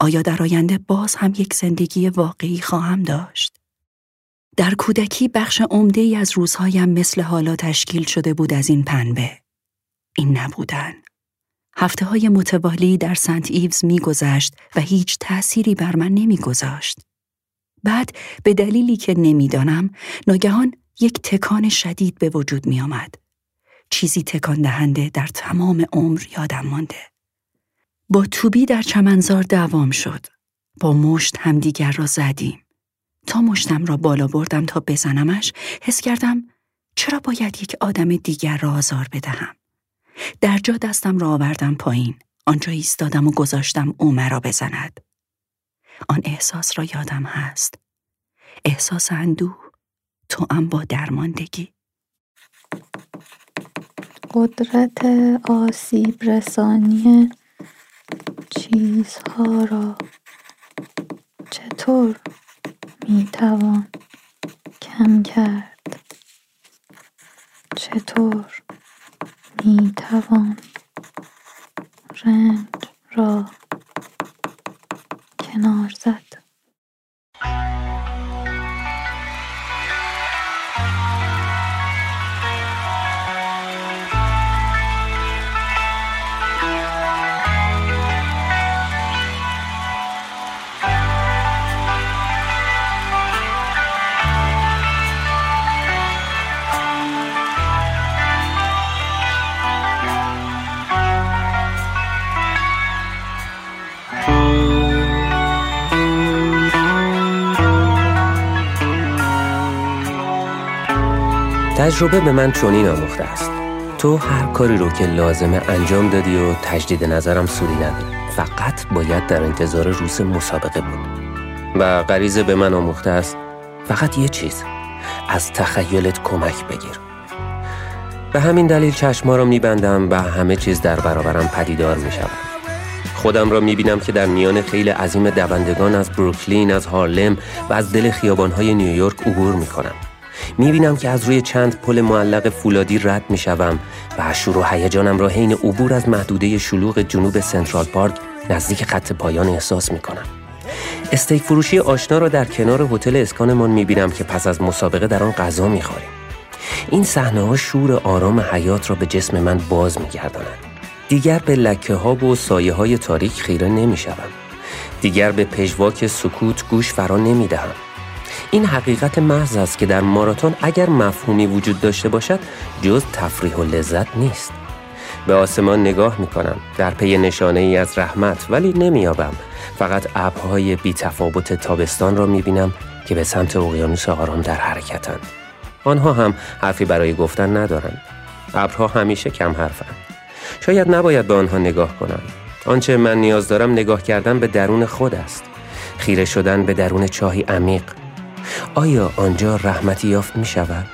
آیا در آینده باز هم یک زندگی واقعی خواهم داشت؟ در کودکی بخش عمده ای از روزهایم مثل حالا تشکیل شده بود از این پنبه. این نبودن. هفته های متوالی در سنت ایوز میگذشت و هیچ تأثیری بر من نمیگذاشت. بعد به دلیلی که نمی‌دانم ناگهان یک تکان شدید به وجود می آمد. چیزی تکان دهنده در تمام عمر یادم مانده. با توبی در چمنزار دوام شد. با مشت همدیگر را زدیم. تا مشتم را بالا بردم تا بزنمش حس کردم چرا باید یک آدم دیگر را آزار بدهم. در جا دستم را آوردم پایین. آنجا ایستادم و گذاشتم او مرا بزند. آن احساس را یادم هست. احساس اندوه تو هم با درماندگی. قدرت آسیب رسانی چیزها را چطور می‌توان کم کرد چطور می‌توان رنج را کنار زد. تجربه به من چنین آموخته است. تو هر کاری رو که لازمه انجام دادی و تجدید نظرم سودی نداری فقط باید در انتظار روز مسابقه بود. و غریزه به من آموخته است. فقط یه چیز. از تخیلت کمک بگیر. به همین دلیل چشما رو میبندم و همه چیز در برابرم پدیدار می‌شود. خودم را می‌بینم که در میان خیلی عظیم دوندگان از بروکلین، از هارلم و از دل خیابانهای نیویورک عبور می‌کنم. می‌بینم که از روی چند پل معلق فولادی رد می‌شوم و شور و هیجانم را حین عبور از محدوده شلوغ جنوب سنترال پارک نزدیک خط پایان احساس می‌کنم. استیک فروشی آشنا را در کنار هتل اسکانمان می‌بینم که پس از مسابقه در آن غذا می‌خوریم. این صحنه ها شور آرام حیات را به جسم من باز میگردانند. دیگر به لکه ها و سایه های تاریک خیره نمی دیگر به پژواک سکوت گوش فرا نمی دهم. این حقیقت محض است که در ماراتون اگر مفهومی وجود داشته باشد جز تفریح و لذت نیست. به آسمان نگاه می کنم در پی نشانه ای از رحمت ولی نمیابم فقط ابرهای بی تفاوت تابستان را می بینم که به سمت اقیانوس آرام در حرکتند. آنها هم حرفی برای گفتن ندارند. ابرها همیشه کم حرفند. شاید نباید به آنها نگاه کنم. آنچه من نیاز دارم نگاه کردن به درون خود است. خیره شدن به درون چاهی عمیق. آیا آنجا رحمتی یافت می شود؟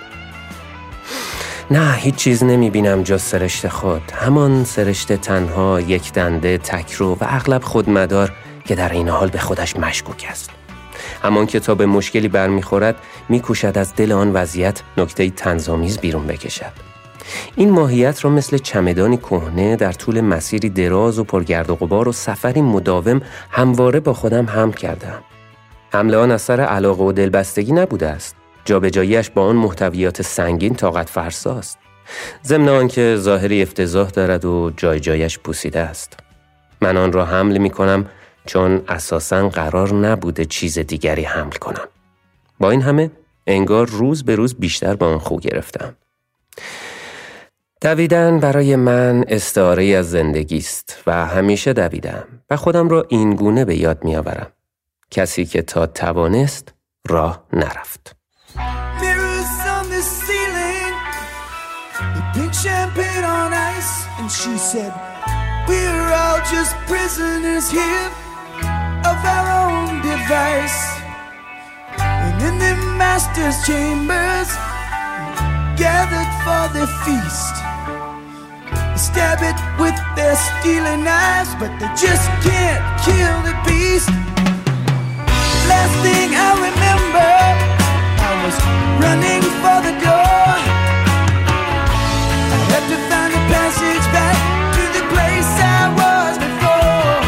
نه هیچ چیز نمی بینم جز سرشت خود. همان سرشت تنها یک دنده تکرو و اغلب خودمدار که در این حال به خودش مشکوک است. همان که تا به مشکلی برمیخورد میکوشد از دل آن وضعیت نکته تنظامیز بیرون بکشد. این ماهیت را مثل چمدانی کهنه در طول مسیری دراز و پرگرد و غبار و سفری مداوم همواره با خودم هم کردم حمله آن از سر علاقه و دلبستگی نبوده است. جابجاییش با آن محتویات سنگین طاقت فرساست. ضمن آنکه ظاهری افتضاح دارد و جای جایش پوسیده است. من آن را حمل می کنم چون اساسا قرار نبوده چیز دیگری حمل کنم. با این همه انگار روز به روز بیشتر با آن خو گرفتم. دویدن برای من استعاره از زندگی است و همیشه دویدم و خودم را این گونه به یاد میآورم. کسی که تا توانست راه نرفت gathered for the feast. Stab it with their stealing knives, but they just can't kill the beast. Last thing I remember, I was running for the door. I had to find a passage back to the place I was before.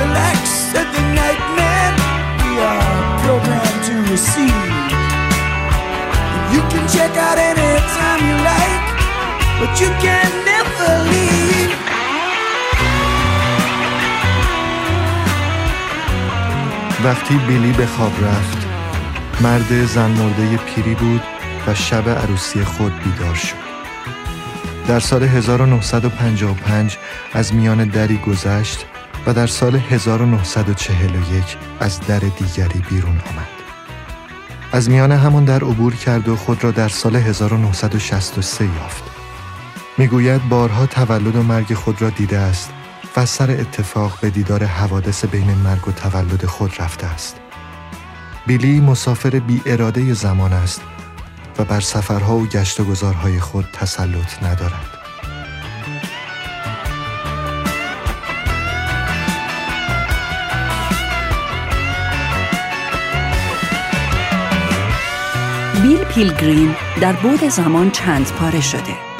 Relax, said the nightman. We are programmed to receive. You can check out anytime you like, but you can never leave. وقتی بیلی به خواب رفت مرد زن مرده پیری بود و شب عروسی خود بیدار شد در سال 1955 از میان دری گذشت و در سال 1941 از در دیگری بیرون آمد. از میان همان در عبور کرد و خود را در سال 1963 یافت. می‌گوید بارها تولد و مرگ خود را دیده است و سر اتفاق به دیدار حوادث بین مرگ و تولد خود رفته است. بیلی مسافر بی اراده زمان است و بر سفرها و گشت و گذارهای خود تسلط ندارد. بیل پیلگریم در بود زمان چند پاره شده.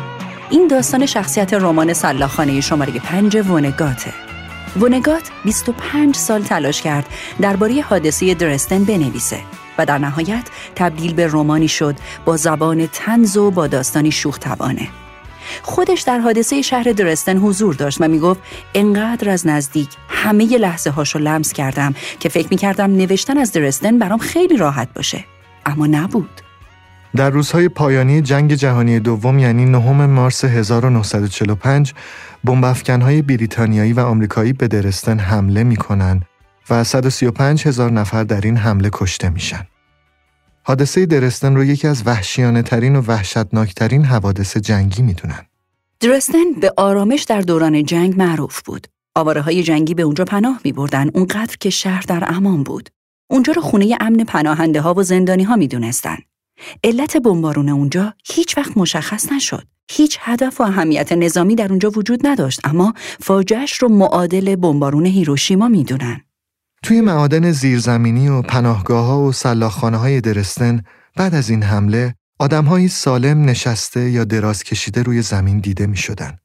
این داستان شخصیت رمان سلاخانه شماره پنج ونگاته. ونگات 25 سال تلاش کرد درباره حادثه درستن بنویسه و در نهایت تبدیل به رومانی شد با زبان تنز و با داستانی شوخ توانه. خودش در حادثه شهر درستن حضور داشت و می‌گفت انقدر از نزدیک همه لحظه هاشو لمس کردم که فکر می‌کردم نوشتن از درستن برام خیلی راحت باشه اما نبود در روزهای پایانی جنگ جهانی دوم یعنی نهم مارس 1945 های بریتانیایی و آمریکایی به درستن حمله می‌کنن و 135 هزار نفر در این حمله کشته میشن. حادثه درستن رو یکی از وحشیانه ترین و وحشتناکترین حوادث جنگی می‌دونن. درستن به آرامش در دوران جنگ معروف بود. آواره های جنگی به اونجا پناه می بردن اونقدر که شهر در امان بود. اونجا رو خونه امن پناهنده ها و زندانی ها می دونستن. علت بمبارون اونجا هیچ وقت مشخص نشد. هیچ هدف و اهمیت نظامی در اونجا وجود نداشت اما فاجعش رو معادل بمبارون هیروشیما می‌دونن. توی معادن زیرزمینی و پناهگاه ها و سلاخانه های درستن بعد از این حمله آدمهایی سالم نشسته یا دراز کشیده روی زمین دیده می شدن.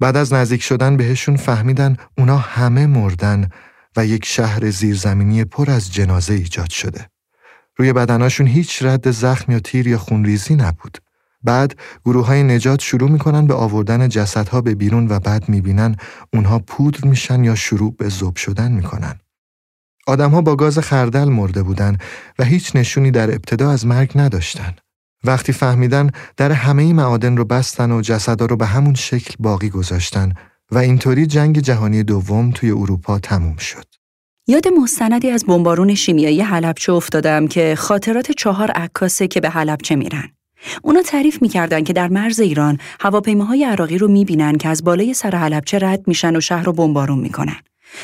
بعد از نزدیک شدن بهشون فهمیدن اونا همه مردن و یک شهر زیرزمینی پر از جنازه ایجاد شده. روی بدناشون هیچ رد زخم یا تیر یا خونریزی نبود. بعد گروه های نجات شروع می‌کنن به آوردن جسدها به بیرون و بعد می‌بینن اونها پودر میشن یا شروع به ذوب شدن می‌کنن. آدمها با گاز خردل مرده بودن و هیچ نشونی در ابتدا از مرگ نداشتن. وقتی فهمیدن در همه معادن رو بستن و جسدها رو به همون شکل باقی گذاشتن و اینطوری جنگ جهانی دوم توی اروپا تموم شد. یاد مستندی از بمبارون شیمیایی حلبچه افتادم که خاطرات چهار عکاسه که به حلبچه میرن. اونا تعریف می‌کردن که در مرز ایران هواپیماهای عراقی رو می‌بینن که از بالای سر حلبچه رد میشن و شهر رو بمبارون می‌کنن.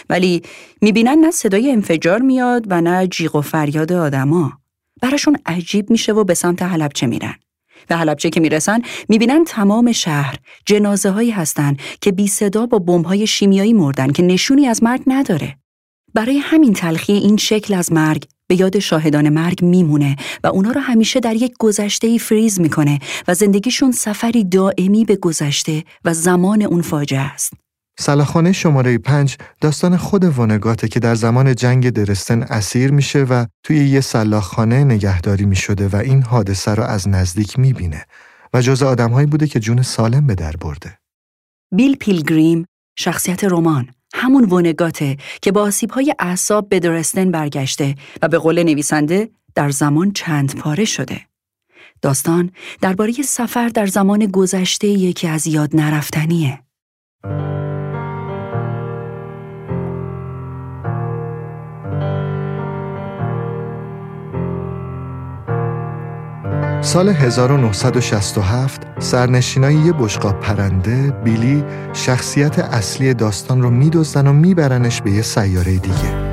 ولی می‌بینن نه صدای انفجار میاد و نه جیغ و فریاد آدما. براشون عجیب میشه و به سمت حلبچه میرن. به حلبچه که می‌رسن می‌بینن تمام شهر جنازه هایی هستن که بی صدا با بمب های شیمیایی مردن که نشونی از مرگ نداره. برای همین تلخی این شکل از مرگ به یاد شاهدان مرگ میمونه و اونا رو همیشه در یک گذشته فریز می‌کنه و زندگیشون سفری دائمی به گذشته و زمان اون فاجعه است. سلاخانه شماره پنج داستان خود وانگاته که در زمان جنگ درستن اسیر میشه و توی یه سلاخانه نگهداری می‌شده و این حادثه رو از نزدیک می‌بینه و جز آدمهایی بوده که جون سالم به در برده. بیل پیلگریم شخصیت رمان همون ونگاته که با آسیب‌های اعصاب به درستن برگشته و به قول نویسنده در زمان چند پاره شده. داستان درباره سفر در زمان گذشته یکی از یاد نرفتنیه. سال 1967 سرنشینای یه بشقاب پرنده بیلی شخصیت اصلی داستان رو میدوزدن و میبرنش به یه سیاره دیگه.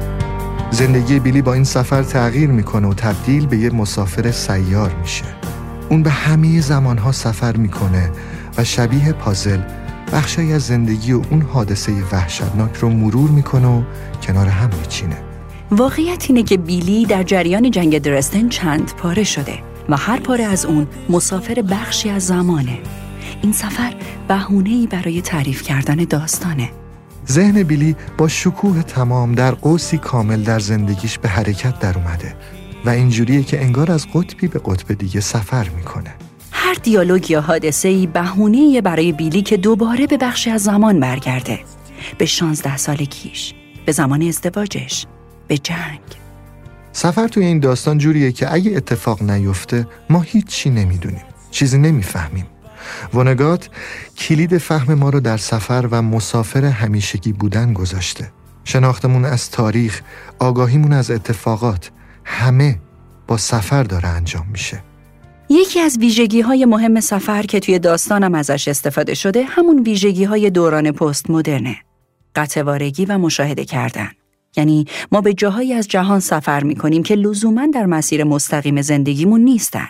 زندگی بیلی با این سفر تغییر می‌کنه و تبدیل به یه مسافر سیار میشه. اون به همه زمانها سفر می‌کنه و شبیه پازل بخشی از زندگی و اون حادثه وحشتناک رو مرور می‌کنه و کنار هم میچینه. واقعیت اینه که بیلی در جریان جنگ درستن چند پاره شده. و هر پاره از اون مسافر بخشی از زمانه. این سفر بهونه‌ای برای تعریف کردن داستانه. ذهن بیلی با شکوه تمام در قوسی کامل در زندگیش به حرکت در اومده و اینجوریه که انگار از قطبی به قطب دیگه سفر می‌کنه. هر دیالوگ یا حادثه ای بهونه برای بیلی که دوباره به بخشی از زمان برگرده. به شانزده سال کیش به زمان ازدواجش به جنگ. سفر توی این داستان جوریه که اگه اتفاق نیفته ما هیچی نمی‌دونیم چیزی نمی‌فهمیم. ونگات کلید فهم ما رو در سفر و مسافر همیشگی بودن گذاشته. شناختمون از تاریخ آگاهیمون از اتفاقات همه با سفر داره انجام میشه. یکی از ویژگی های مهم سفر که توی داستانم ازش استفاده شده همون ویژگی های دوران پست مدرنه قطوارگی و مشاهده کردن. یعنی ما به جاهایی از جهان سفر می کنیم که لزوما در مسیر مستقیم زندگیمون نیستن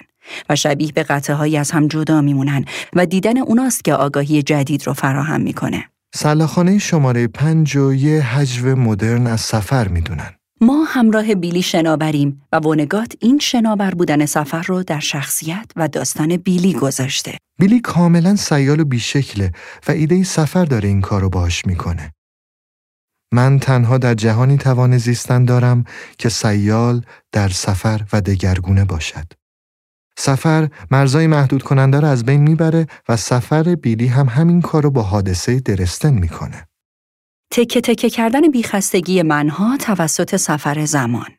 و شبیه به قطعه از هم جدا میمونن و دیدن اوناست که آگاهی جدید رو فراهم می‌کنه. سلاخانه شماره پنج و یه حجو مدرن از سفر می‌دونن. ما همراه بیلی شناوریم و ونگات این شناور بودن سفر رو در شخصیت و داستان بیلی گذاشته. بیلی کاملا سیال و بیشکله و ایده سفر داره این کارو باش می‌کنه. من تنها در جهانی توان زیستن دارم که سیال در سفر و دگرگونه باشد. سفر مرزای محدود کننده را از بین می‌بره و سفر بیلی هم همین کار رو با حادثه درستن می‌کنه. تکه تکه کردن بیخستگی منها توسط سفر زمان.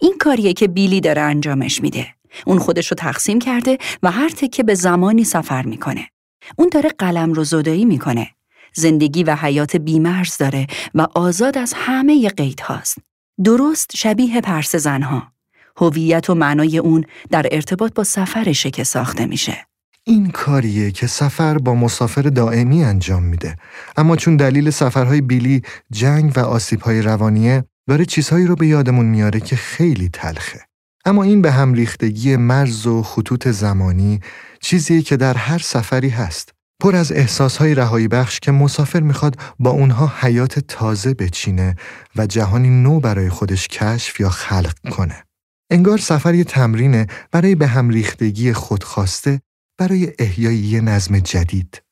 این کاریه که بیلی داره انجامش میده. اون خودش رو تقسیم کرده و هر تکه به زمانی سفر می‌کنه. اون داره قلم رو زدایی می‌کنه. زندگی و حیات بیمرز داره و آزاد از همه قید هاست. درست شبیه پرس زنها. هویت و معنای اون در ارتباط با سفرشه که ساخته میشه. این کاریه که سفر با مسافر دائمی انجام میده اما چون دلیل سفرهای بیلی جنگ و آسیبهای روانیه داره چیزهایی رو به یادمون میاره که خیلی تلخه اما این به هم ریختگی مرز و خطوط زمانی چیزی که در هر سفری هست. پر از احساسهای رهایی بخش که مسافر می‌خواد با اونها حیات تازه بچینه و جهانی نو برای خودش کشف یا خلق کنه. انگار سفر یه تمرینه برای به هم ریختگی خودخواسته برای احیای یه نظم جدید.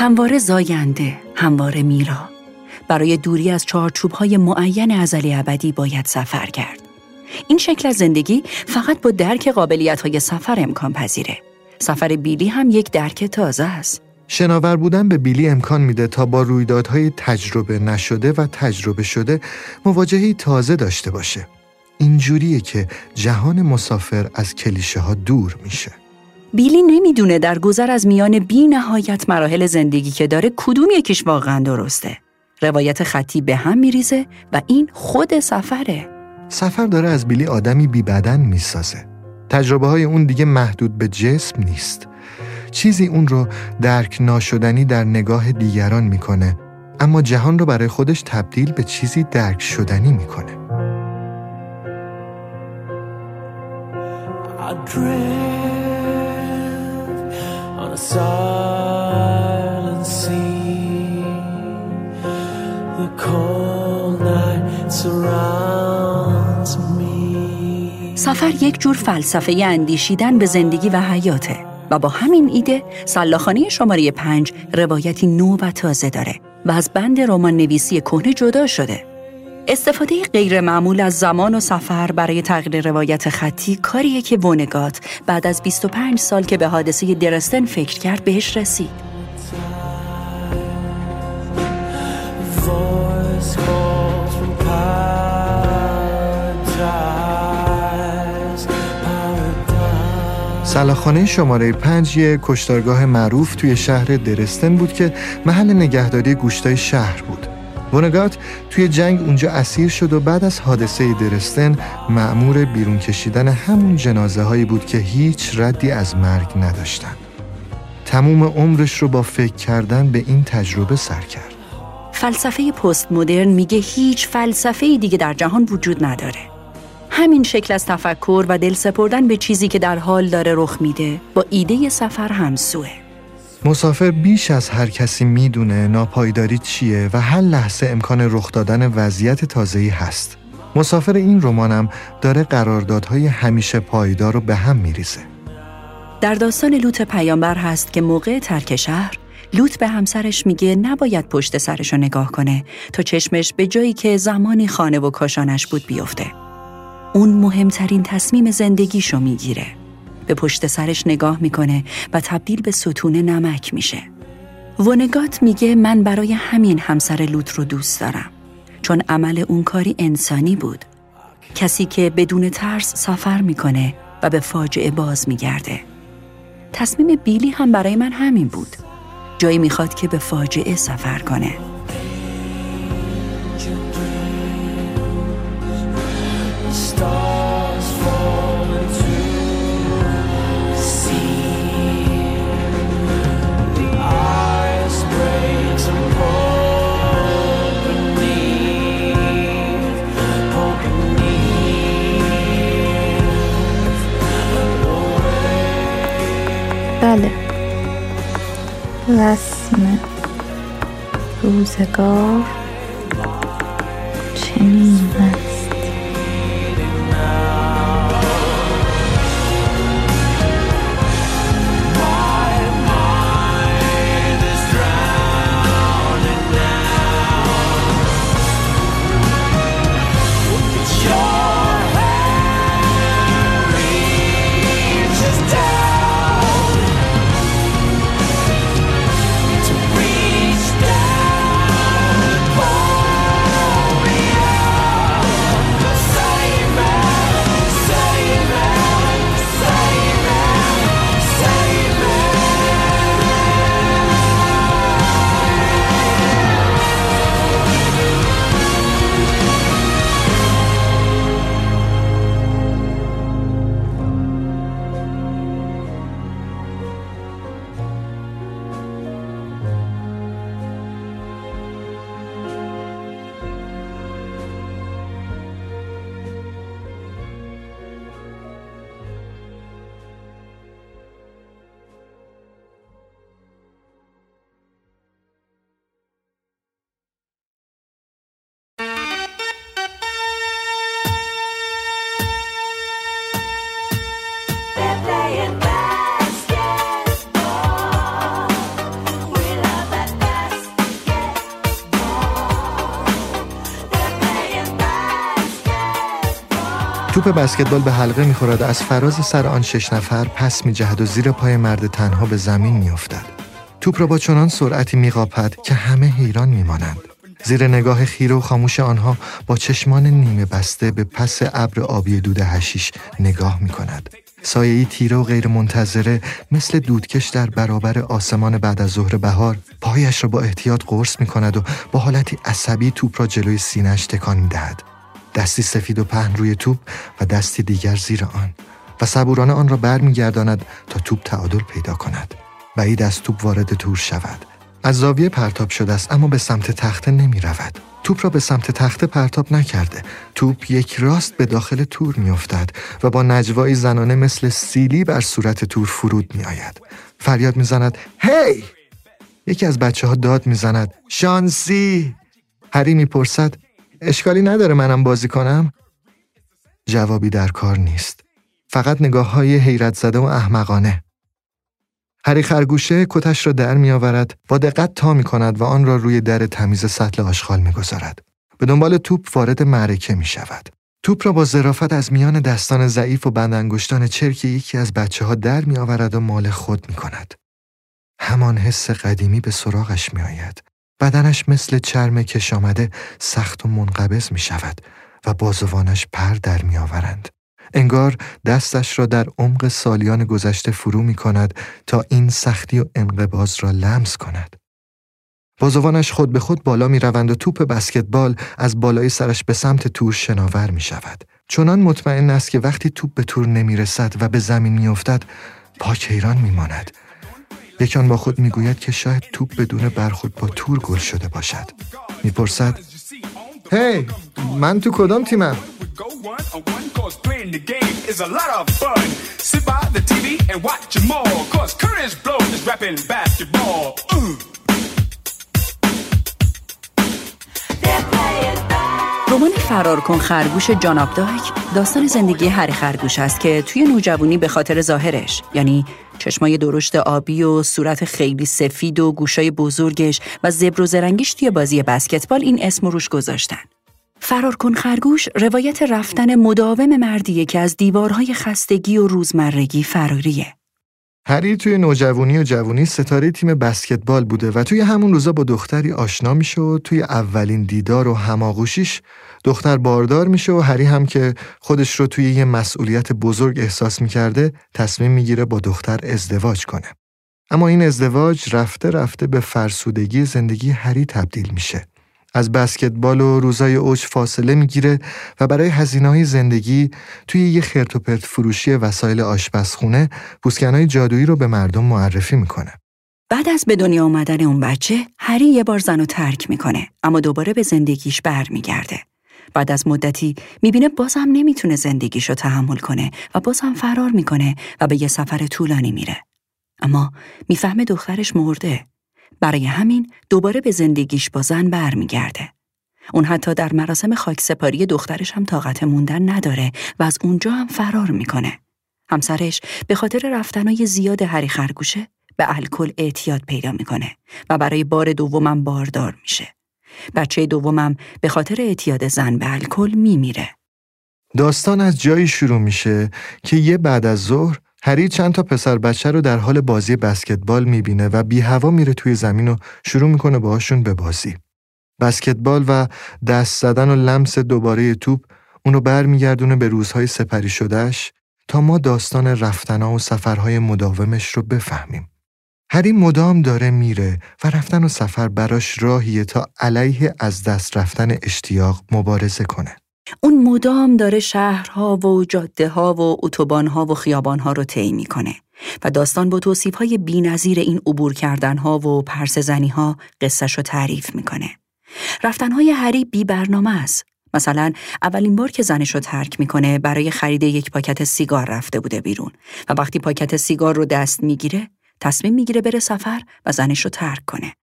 همواره زاینده، همواره میرا. برای دوری از های معین ازلی ابدی باید سفر کرد. این شکل از زندگی فقط با درک قابلیت های سفر امکان پذیره. سفر بیلی هم یک درک تازه است. شناور بودن به بیلی امکان میده تا با رویدادهای تجربه نشده و تجربه شده مواجهی تازه داشته باشه. اینجوریه که جهان مسافر از کلیشه ها دور میشه. بیلی نمی‌دونه در گذر از میان بی نهایت مراحل زندگی که داره کدوم یکیش واقعا درسته. روایت خطی به هم میریزه و این خود سفره. سفر داره از بیلی آدمی بی بدن می‌سازه. تجربه های اون دیگه محدود به جسم نیست. چیزی اون رو درک ناشدنی در نگاه دیگران می‌کنه اما جهان رو برای خودش تبدیل به چیزی درک شدنی می‌کنه. سفر یک جور فلسفه اندیشیدن به زندگی و حیاته و با همین ایده سلاخانه شماره پنج روایتی نو و تازه داره و از بند رمان نویسی کهنه جدا شده. استفاده غیر معمول از زمان و سفر برای تغییر روایت خطی کاریه که ونگات بعد از 25 سال که به حادثه درستن فکر کرد بهش رسید. سلاخانه شماره پنج یک کشتارگاه معروف توی شهر درستن بود که محل نگهداری گوشتای شهر بود. ونگات توی جنگ اونجا اسیر شد و بعد از حادثه درستن معمور بیرون کشیدن همون جنازه هایی بود که هیچ ردی از مرگ نداشتن. تموم عمرش رو با فکر کردن به این تجربه سر کرد. فلسفه پست مدرن میگه هیچ فلسفه دیگه در جهان وجود نداره. همین شکل از تفکر و دل سپردن به چیزی که در حال داره رخ میده با ایده سفر همسوه. مسافر بیش از هر کسی می‌دونه ناپایداری چیه و هر لحظه امکان رخ دادن وضعیت تازه‌ای هست. مسافر این رمانم داره قراردادهای همیشه پایدار رو به هم میریزه. در داستان لوط پیامبر هست که موقع ترک شهر لوط به همسرش میگه نباید پشت سرش رو نگاه کنه تا چشمش به جایی که زمانی خانه و کاشانش بود بیفته. اون مهمترین تصمیم زندگیشو می‌گیره. به پشت سرش نگاه می‌کنه و تبدیل به ستون نمک میشه. ونگات میگه من برای همین همسر لوت رو دوست دارم. چون عمل اون کاری انسانی بود. کسی که بدون ترس سفر می‌کنه و به فاجعه باز میگرده. تصمیم بیلی هم برای من همین بود. جایی می‌خواد که به فاجعه سفر کنه. رسم روزگار چنین توپ بسکتبال به حلقه می‌خورد از فراز سر آن شش نفر پس میجهد و زیر پای مرد تنها به زمین میافتد. توپ را با چنان سرعتی میقاپد که همه حیران میمانند. زیر نگاه خیره و خاموش آنها با چشمان نیمه بسته به پس ابر آبی دود هشیش نگاه می کند. سایه تیره و غیر منتظره مثل دودکش در برابر آسمان بعد از ظهر بهار پایش را با احتیاط قرص می کند و با حالتی عصبی توپ را جلوی سینهش تکان می دهد. دستی سفید و پهن روی توپ و دستی دیگر زیر آن و صبورانه آن را برمیگرداند تا توپ تعادل پیدا کند بعید از توپ وارد تور شود از زاویه پرتاب شده است اما به سمت تخته نمی رود. توپ را به سمت تخته پرتاب نکرده. توپ یک راست به داخل تور می افتد و با نجوایی زنانه مثل سیلی بر صورت تور فرود می آید. فریاد می زند هی! یکی از بچه ها داد می زند شانسی! هری می پرسد اشکالی نداره منم بازی کنم؟ جوابی در کار نیست. فقط نگاه های حیرت زده و احمقانه. هری خرگوشه کتش را در می آورد با دقت تا می کند و آن را روی در تمیز سطل آشغال می گذارد. به دنبال توپ وارد معرکه می شود. توپ را با ظرافت از میان دستان ضعیف و بند انگشتان چرک یکی از بچه ها در می آورد و مال خود می کند. همان حس قدیمی به سراغش می آید. بدنش مثل چرم کش آمده سخت و منقبض می شود و بازوانش پر در می آورند. انگار دستش را در عمق سالیان گذشته فرو می کند تا این سختی و انقباز را لمس کند. بازوانش خود به خود بالا می روند و توپ بسکتبال از بالای سرش به سمت تور شناور می شود. چنان مطمئن است که وقتی توپ به تور نمی رسد و به زمین می افتد پاک حیران می ماند. یکان با خود می گوید که شاید توپ بدون برخورد با تور گل شده باشد. می‌پرسد هی من تو کدام تیمم؟ رمان فرار کن خرگوش جان دایک داستان زندگی هری خرگوش است که توی نوجوانی به خاطر ظاهرش یعنی چشمای درشت آبی و صورت خیلی سفید و گوشای بزرگش و زبر و زرنگیش توی بازی بسکتبال این اسم روش گذاشتن. فرار کن خرگوش روایت رفتن مداوم مردیه که از دیوارهای خستگی و روزمرگی فراریه. هری توی نوجوانی و جوانی ستاره تیم بسکتبال بوده و توی همون روزا با دختری آشنا میشه و توی اولین دیدار و هماغوشیش دختر باردار میشه و هری هم که خودش رو توی یه مسئولیت بزرگ احساس می‌کرده تصمیم می‌گیره با دختر ازدواج کنه. اما این ازدواج رفته رفته به فرسودگی زندگی هری تبدیل میشه. از بسکتبال و روزای اوج فاصله می‌گیره و برای هزینه زندگی توی یه خرت فروشی وسایل آشپزخونه پوسکنهای جادویی رو به مردم معرفی می‌کنه. بعد از به دنیا آمدن اون بچه، هری یه بار زن ترک می‌کنه اما دوباره به زندگیش برمیگرده. بعد از مدتی می‌بینه بازم نمی‌تونه زندگیشو تحمل کنه و بازم فرار می‌کنه و به یه سفر طولانی میره. اما می‌فهمه دخترش مرده. برای همین دوباره به زندگیش با زن برمیگرده. اون حتی در مراسم خاکسپاری دخترش هم طاقت موندن نداره و از اونجا هم فرار می‌کنه. همسرش به خاطر رفتنهای زیاد هری خرگوشه به الکل اعتیاد پیدا می‌کنه و برای بار دومم باردار میشه. بچه دومم به خاطر اعتیاد زن به الکل میمیره. داستان از جایی شروع میشه که یه بعد از ظهر هری چند تا پسر بچه رو در حال بازی بسکتبال می‌بینه و بی هوا میره توی زمین و شروع می‌کنه باهاشون به بازی. بسکتبال و دست زدن و لمس دوباره توپ اونو برمیگردونه به روزهای سپری شدهش تا ما داستان رفتنها و سفرهای مداومش رو بفهمیم. هری مدام داره میره و رفتن و سفر براش راهیه تا علیه از دست رفتن اشتیاق مبارزه کنه. اون مدام داره شهرها و جاده ها و اتوبان ها و خیابان ها رو طی می‌کنه و داستان با توصیف های بی‌نظیر این عبور کردن ها و پرس زنی ها قصهش رو تعریف می‌کنه. رفتن های هری بی برنامه است. مثلا اولین بار که زنش رو ترک می‌کنه برای خرید یک پاکت سیگار رفته بوده بیرون و وقتی پاکت سیگار رو دست می‌گیره تصمیم می‌گیره بره سفر و زنش رو ترک کنه.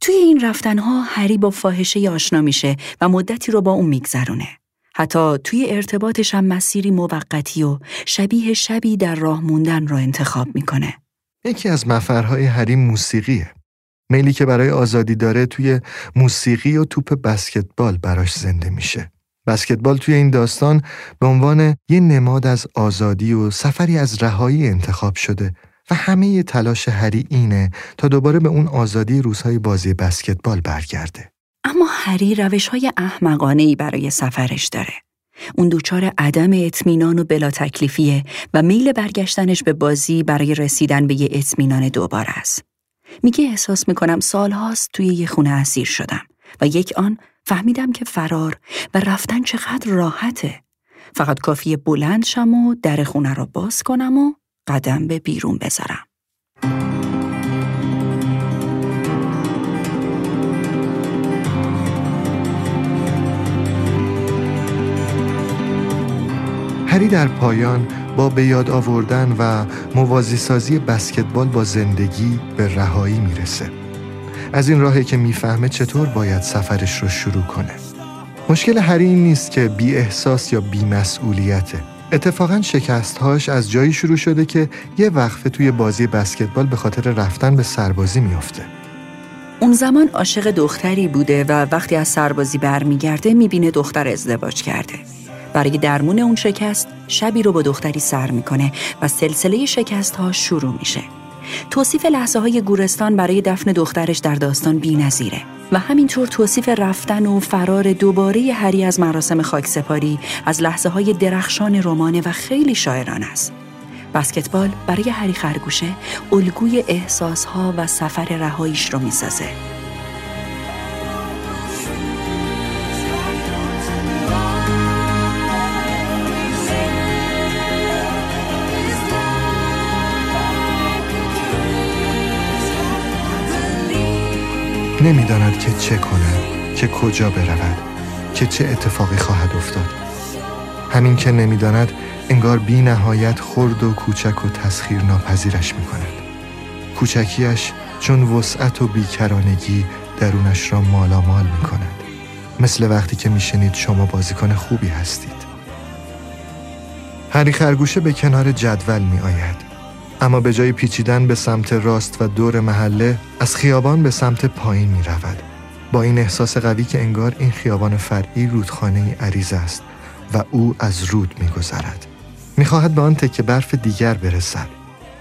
توی این رفتنها هری با فاحشه آشنا میشه و مدتی رو با اون میگذرونه. حتی توی ارتباطش هم مسیری موقتی و شبیه شبی در راه موندن را انتخاب می‌کنه. یکی از مفرهای هری موسیقیه. میلی که برای آزادی داره توی موسیقی و توپ بسکتبال براش زنده میشه. بسکتبال توی این داستان به عنوان یه نماد از آزادی و سفری از رهایی انتخاب شده و همه تلاش هری اینه تا دوباره به اون آزادی روزهای بازی بسکتبال برگرده. اما هری روش های احمقانه برای سفرش داره. اون دوچار عدم اطمینان و بلا تکلیفیه و میل برگشتنش به بازی برای رسیدن به یه اطمینان دوباره است. میگه احساس می‌کنم سالهاست توی یه خونه اسیر شدم و یک آن فهمیدم که فرار و رفتن چقدر راحته. فقط کافیه بلند شم و در خونه را باز کنم و قدم به بیرون بذارم. هری در پایان با به یاد آوردن و موازی سازی بسکتبال با زندگی به رهایی می‌رسه. از این راهی که می‌فهمه چطور باید سفرش رو شروع کنه. مشکل هری این نیست که بی احساس یا بی مسئولیته. اتفاقا شکستهاش از جایی شروع شده که یه وقفه توی بازی بسکتبال به خاطر رفتن به سربازی میافته. اون زمان عاشق دختری بوده و وقتی از سربازی برمیگرده می‌بینه دختر ازدواج کرده. برای درمون اون شکست شبی رو با دختری سر می‌کنه و سلسله شکست ها شروع میشه. توصیف لحظه های گورستان برای دفن دخترش در داستان بی نظیره. و همینطور توصیف رفتن و فرار دوباره هری از مراسم خاکسپاری از لحظه های درخشان رمانه و خیلی شاعران است. بسکتبال برای هری خرگوشه الگوی احساس ها و سفر رهاییش رو می‌سازه. نمی‌داند که چه کند که کجا برود که چه اتفاقی خواهد افتاد. همین که نمی‌داند انگار بی نهایت خرد و کوچک و تسخیر ناپذیرش می کند کوچکیش چون وسعت و بیکرانگی درونش را مالامال می کند مثل وقتی که میشنید شما بازیکن خوبی هستید. هری خرگوشه به کنار جدول می آید اما به جای پیچیدن به سمت راست و دور محله از خیابان به سمت پایین می رود. با این احساس قوی که انگار این خیابان فرعی رودخانه عریض است و او از رود می گذرد. می خواهد به آن تکه برف دیگر برسد.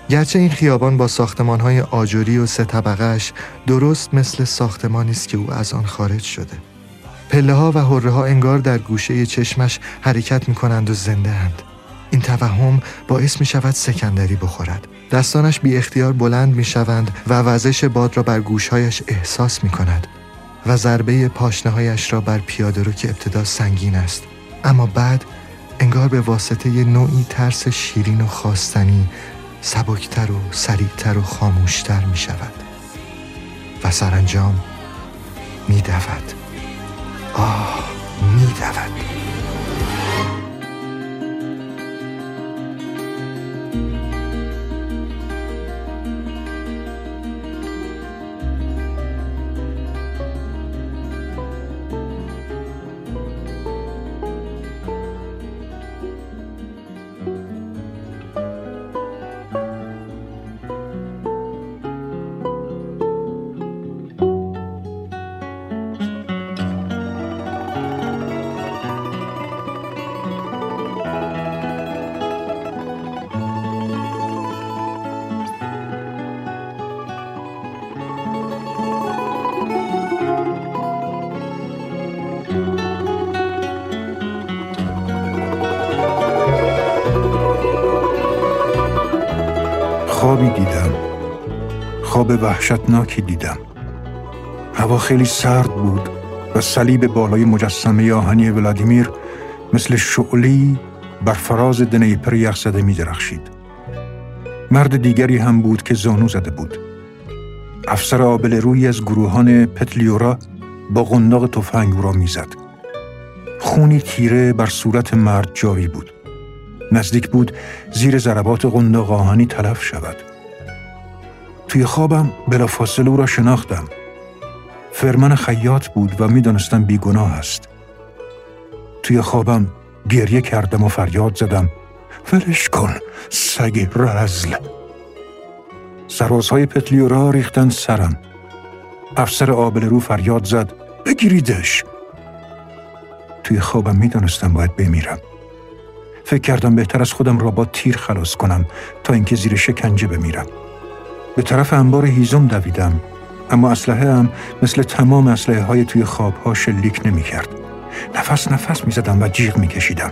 گرچه این خیابان با ساختمان های آجوری و سه طبقهش درست مثل ساختمانی است که او از آن خارج شده. پله ها و حره ها انگار در گوشه چشمش حرکت می کنند و زنده اند. این توهم باعث می شود سکندری بخورد. دستانش بی اختیار بلند می شوند و وزش باد را بر گوشهایش احساس می کند و ضربه پاشنهایش را بر پیاده رو که ابتدا سنگین است. اما بعد انگار به واسطه نوعی ترس شیرین و خواستنی سبکتر و سریعتر و خاموشتر می شود و سرانجام می دود. آه می دود. وحشتناکی دیدم هوا خیلی سرد بود و صلیب بالای مجسمه آهنی ولادیمیر مثل شعلی بر فراز دنیپر یخزده می درخشید. مرد دیگری هم بود که زانو زده بود. افسر آبل روی از گروهان پتلیورا با قنداق تفنگ را می‌زد. خونی تیره بر صورت مرد جاری بود. نزدیک بود زیر ضربات قنداق آهنی تلف شود توی خوابم بلافاصله او را شناختم. فرمان خیاط بود و می‌دانستم بیگناه است. توی خوابم گریه کردم و فریاد زدم. ولش کن سگ رزل. سرازهای پتلیورا ریختن سرم. افسر آبل رو فریاد زد. بگیریدش. توی خوابم می‌دانستم باید بمیرم. فکر کردم بهتر از خودم را با تیر خلاص کنم تا اینکه زیر شکنجه بمیرم. به طرف انبار هیزم دویدم اما اسلحه هم مثل تمام اسلحه های توی خواب ها شلیک نمی کرد. نفس نفس می زدم و جیغ می کشیدم.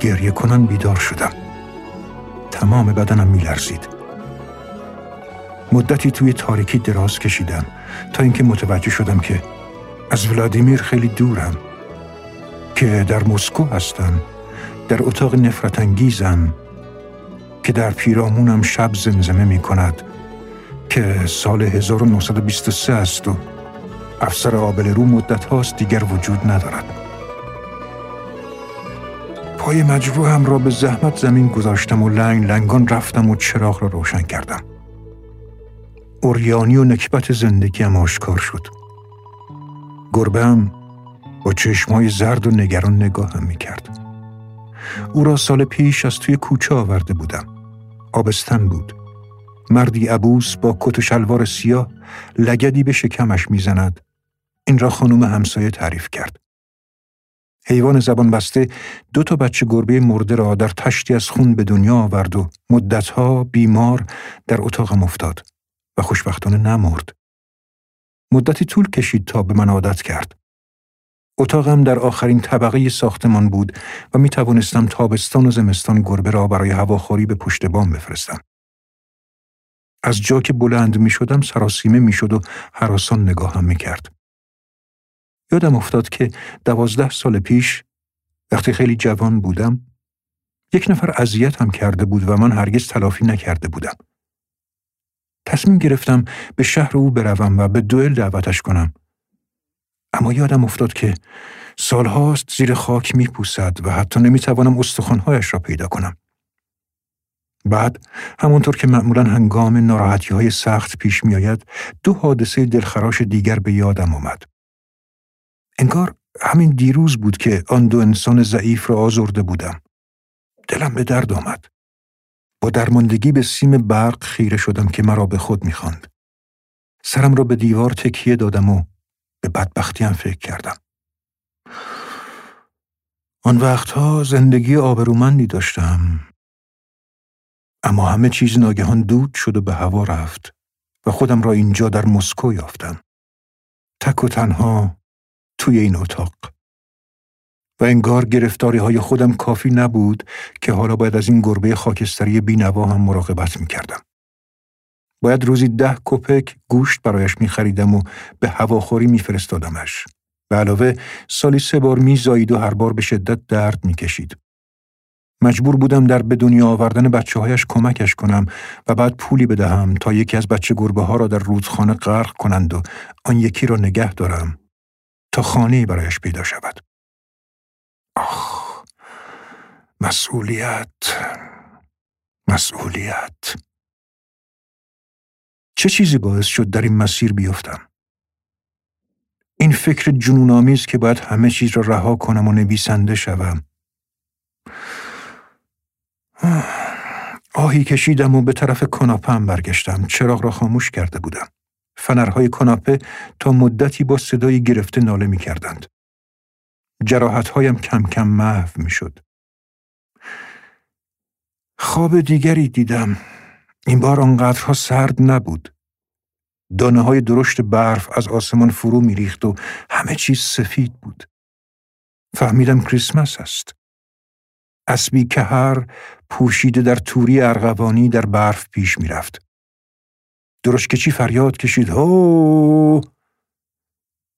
گریه کنن بیدار شدم. تمام بدنم می لرزید. مدتی توی تاریکی دراز کشیدم تا اینکه متوجه شدم که از ولادیمیر خیلی دورم که در مسکو هستم در اتاق نفرت انگیزم که در پیرامونم شب زمزمه می کند که سال 1923 است و افسر آبل رو مدت هاست دیگر وجود ندارد پای مجروحم را به زحمت زمین گذاشتم و لنگ لنگان رفتم و چراغ را روشن کردم اوریانی و نکبت زندگیم آشکار شد گربه هم با چشمای زرد و نگران نگاهم می کرد. او را سال پیش از توی کوچه آورده بودم. آبستن بود. مردی عبوس با کت و شلوار سیاه لگدی به شکمش می‌زند. این را خانوم همسایه تعریف کرد. حیوان زبان بسته دو تا بچه گربه مرده را در تشتی از خون به دنیا آورد و مدتها بیمار در اتاقم افتاد و خوشبختانه نمرد. مدتی طول کشید تا به من عادت کرد. اتاقم در آخرین طبقه ساختمان بود و می توانستم تابستان و زمستان گربه را برای هواخوری به پشت بام بفرستم. از جا که بلند می شدم سراسیمه می شد و حراسان نگاهم می کرد. یادم افتاد که دوازده سال پیش وقتی خیلی جوان بودم یک نفر اذیتم کرده بود و من هرگز تلافی نکرده بودم. تصمیم گرفتم به شهر او بروم و به دوئل دعوتش کنم. اما یادم افتاد که سالهاست زیر خاک میپوسد و حتی نمی‌توانم استخوانهایش را پیدا کنم. بعد همونطور که معمولا هنگام ناراحتی های سخت پیش میآید دو حادثه دلخراش دیگر به یادم آمد. انگار همین دیروز بود که آن دو انسان ضعیف را آزرده بودم. دلم به درد آمد. با درماندگی به سیم برق خیره شدم که مرا به خود می‌خواند. سرم را به دیوار تکیه دادم و به بدبختیم فکر کردم. آن وقتها زندگی آبرومندی داشتم. اما همه چیز ناگهان دود شد و به هوا رفت و خودم را اینجا در مسکو یافتم. تک و تنها توی این اتاق. و انگار گرفتاری های خودم کافی نبود که حالا باید از این گربه خاکستری بینوا هم مراقبت می کردم. باید روزی ده کپک گوشت برایش می خریدم و به هواخوری می فرستادمش. به علاوه سالی سه بار می زایید و هر بار به شدت درد می کشید. مجبور بودم در به دنیا آوردن بچه هایش کمکش کنم و بعد پولی بدهم تا یکی از بچه گربه ها را در رودخانه غرق کنند و آن یکی را نگه دارم تا خانه برایش پیدا شود. آخ مسئولیت مسئولیت چه چیزی باعث شد در این مسیر بیفتم؟ این فکر جنونآمیز که باید همه چیز را رها کنم و نویسنده شوم. آهی کشیدم و به طرف کناپه برگشتم. چراغ را خاموش کرده بودم. فنرهای کناپه تا مدتی با صدایی گرفته ناله می کردند. جراحتهایم کم کم محو می شد. خواب دیگری دیدم. این بار آنقدرها سرد نبود. دانه های درشت برف از آسمان فرو میریخت و همه چیز سفید بود. فهمیدم کریسمس است. اسبی که هر پوشیده در توری ارغوانی در برف پیش می‌رفت. درشکچی فریاد کشید هو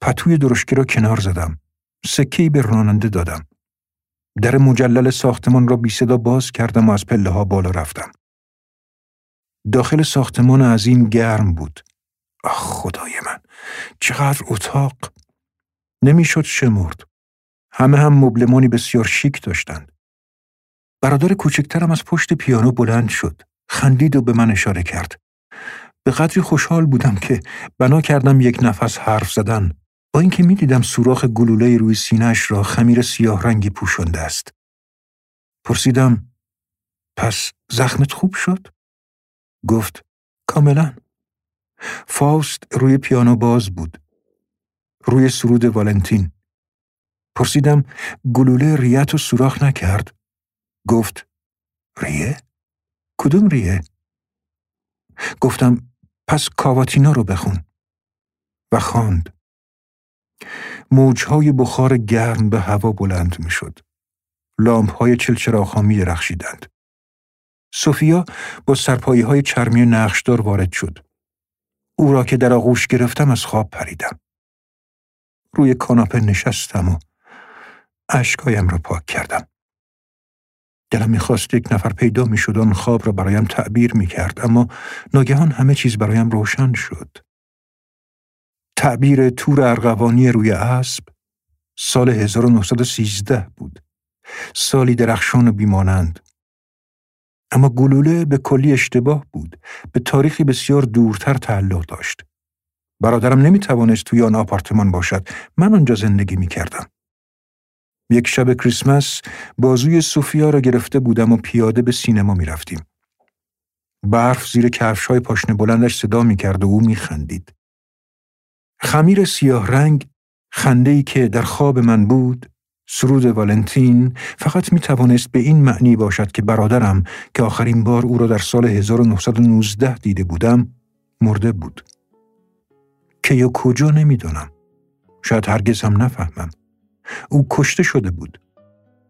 پتوی درشکه را کنار زدم. سکهی به راننده دادم. در مجلل ساختمان را بی صدا باز کردم و از پله ها بالا رفتم. داخل ساختمان عظیم گرم بود. آخ خدای من چقدر اتاق نمی‌شد شمرد. همه هم مبلمانی بسیار شیک داشتند. برادر کوچکترم از پشت پیانو بلند شد. خندید و به من اشاره کرد. به قدری خوشحال بودم که بنا کردم یک نفس حرف زدن با اینکه می‌دیدم سوراخ گلوله روی سینهش را خمیر سیاه رنگی پوشنده است. پرسیدم پس زخمت خوب شد؟ گفت کاملا. فاست روی پیانو باز بود. روی سرود والنتین پرسیدم گلوله ریت و سوراخ نکرد گفت ریه؟ کدوم ریه؟ گفتم پس کاواتینا رو بخون و خواند. موجهای بخار گرم به هوا بلند می شد. لامپ های چلچراغ می درخشیدند. سوفیا با سرپایی های چرمی نقشدار وارد شد. او را که در آغوش گرفتم از خواب پریدم. روی کاناپه نشستم و اشکایم را پاک کردم. دلم می‌خواست یک نفر پیدا می‌شد آن خواب را برایم تعبیر می‌کرد اما ناگهان همه چیز برایم روشن شد. تعبیر تور ارغوانی روی اسب سال 1913 بود. سالی درخشان و بیمانند. اما گلوله به کلی اشتباه بود. به تاریخی بسیار دورتر تعلق داشت. برادرم نمی توانست توی آن آپارتمان باشد. من آنجا زندگی می کردم. یک شب کریسمس بازوی سوفیا را گرفته بودم و پیاده به سینما می رفتیم. برف زیر کفش های پاشنه بلندش صدا می کرد و او می خندید. خمیر سیاه رنگ خنده ای که در خواب من بود سرود والنتین فقط می توانست به این معنی باشد که برادرم که آخرین بار او را در سال 1919 دیده بودم مرده بود. که یا کجا نمی‌دانم. شاید هرگز هم نفهمم. او کشته شده بود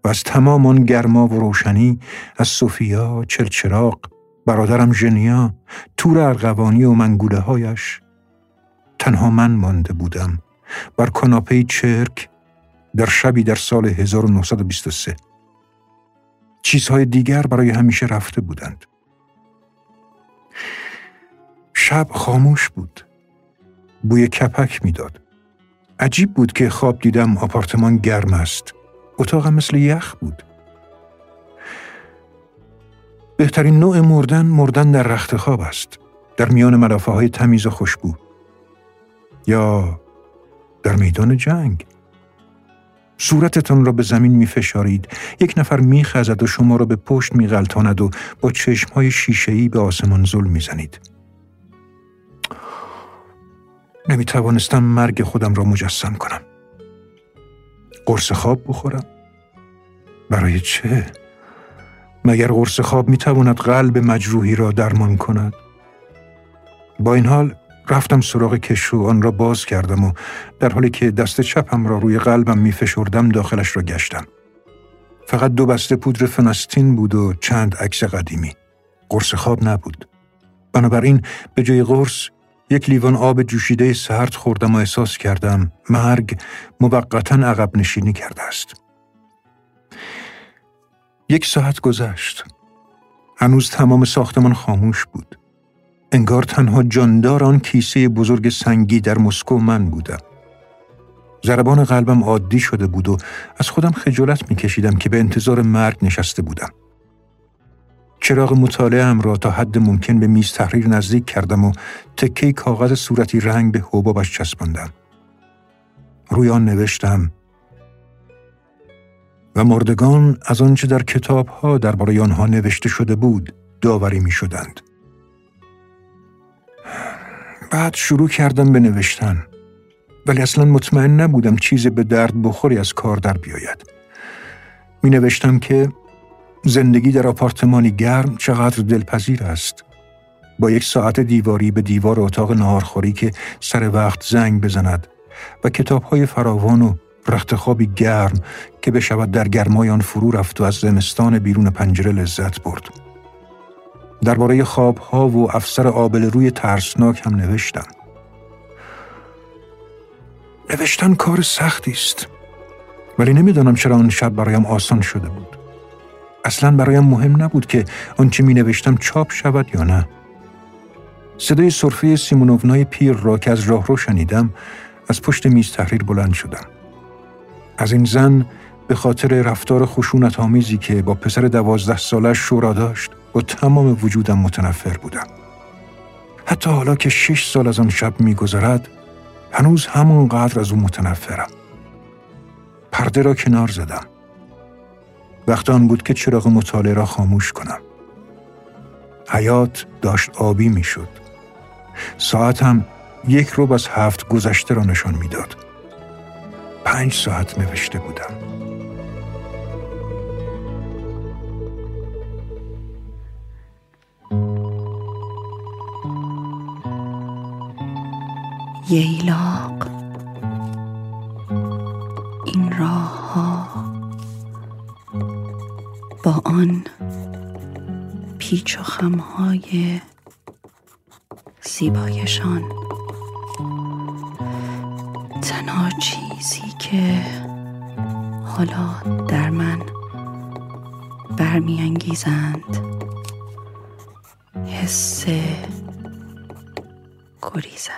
و از تمام آن گرما و روشنی از سوفیا، چرچراغ، برادرم ژنیا، تور ارغوانی و منگوله هایش تنها من مانده بودم بر کاناپه چرک در شبی در سال 1923 چیزهای دیگر برای همیشه رفته بودند. شب خاموش بود. بوی کپک می‌داد. عجیب بود که خواب دیدم آپارتمان گرم است. اتاقم مثل یخ بود. بهترین نوع مردن مردن در رخت خواب است. در میان ملافه های تمیز و خوشبو. یا در میدان جنگ. صورتتان را به زمین می فشارید. یک نفر می خزد و شما را به پشت می غلطاند و با چشمهای شیشهی به آسمان زل می زنید. نمی توانستم مرگ خودم را مجسم کنم. قرص خواب بخورم؟ برای چه؟ مگر قرص خواب می تواند قلب مجروحی را درمان کند؟ با این حال رفتم سراغ کشو آن را باز کردم و در حالی که دست چپم را روی قلبم می فشردم داخلش را گشتم. فقط دو بسته پودر فناستین بود و چند عکس قدیمی. قرص خواب نبود. بنابراین به جای قرص یک لیوان آب جوشیده سرد خوردم و احساس کردم مرگ موقتا عقب نشینی کرده است. یک ساعت گذشت. هنوز تمام ساختمان خاموش بود. انگار تنها جاندار آن کیسه بزرگ سنگی در مسکو من بودم. ضربان قلبم عادی شده بود و از خودم خجالت می کشیدم که به انتظار مرگ نشسته بودم. چراغ مطالعه را تا حد ممکن به میز تحریر نزدیک کردم و تکه کاغذ صورتی رنگ به حبابش چسباندم. روی آن نوشتم و مردگان از آنچه در کتاب ها درباره آنها نوشته شده بود داوری می شدند. بعد شروع کردم به نوشتن ولی اصلا مطمئن نبودم چیز به درد بخوری از کار در بیاید. می نوشتم که زندگی در آپارتمانی گرم چقدر دلپذیر است. با یک ساعت دیواری به دیوار اتاق نهارخوری که سر وقت زنگ بزند و کتابهای فراوان و رختخوابی گرم که بشود در گرمای آن فرو رفت و از زمستان بیرون پنجره لذت برد. درباره خوابها و افسر آبل روی ترسناک هم نوشتم. نوشتن کار سختی است ولی نمی‌دانم چرا آن شب برایم آسان شده بود. اصلا برایم مهم نبود که آنچه می نوشتم چاپ شود یا نه. صدای صرفه سیمونوونای پیر را که از راه رو شنیدم از پشت میز تحریر بلند شدم. از این زن به خاطر رفتار خشونت آمیزی که با پسر دوازده سالش شورا داشت با تمام وجودم متنفر بودم. حتی حالا که شش سال از آن شب میگذرد هنوز همانقدر از او متنفرم. پرده را کنار زدم. وقت آن بود که چراغ مطالعه را خاموش کنم. حیات داشت آبی می‌شد. ساعت هم یک روب از هفت گذشته را نشان می‌داد. پنج ساعت نوشته بودم. ییلاق این راه ها با آن پیچ و خمهای زیبایشان. تنها چیزی که حالا در من برمیانگیزند حس گریز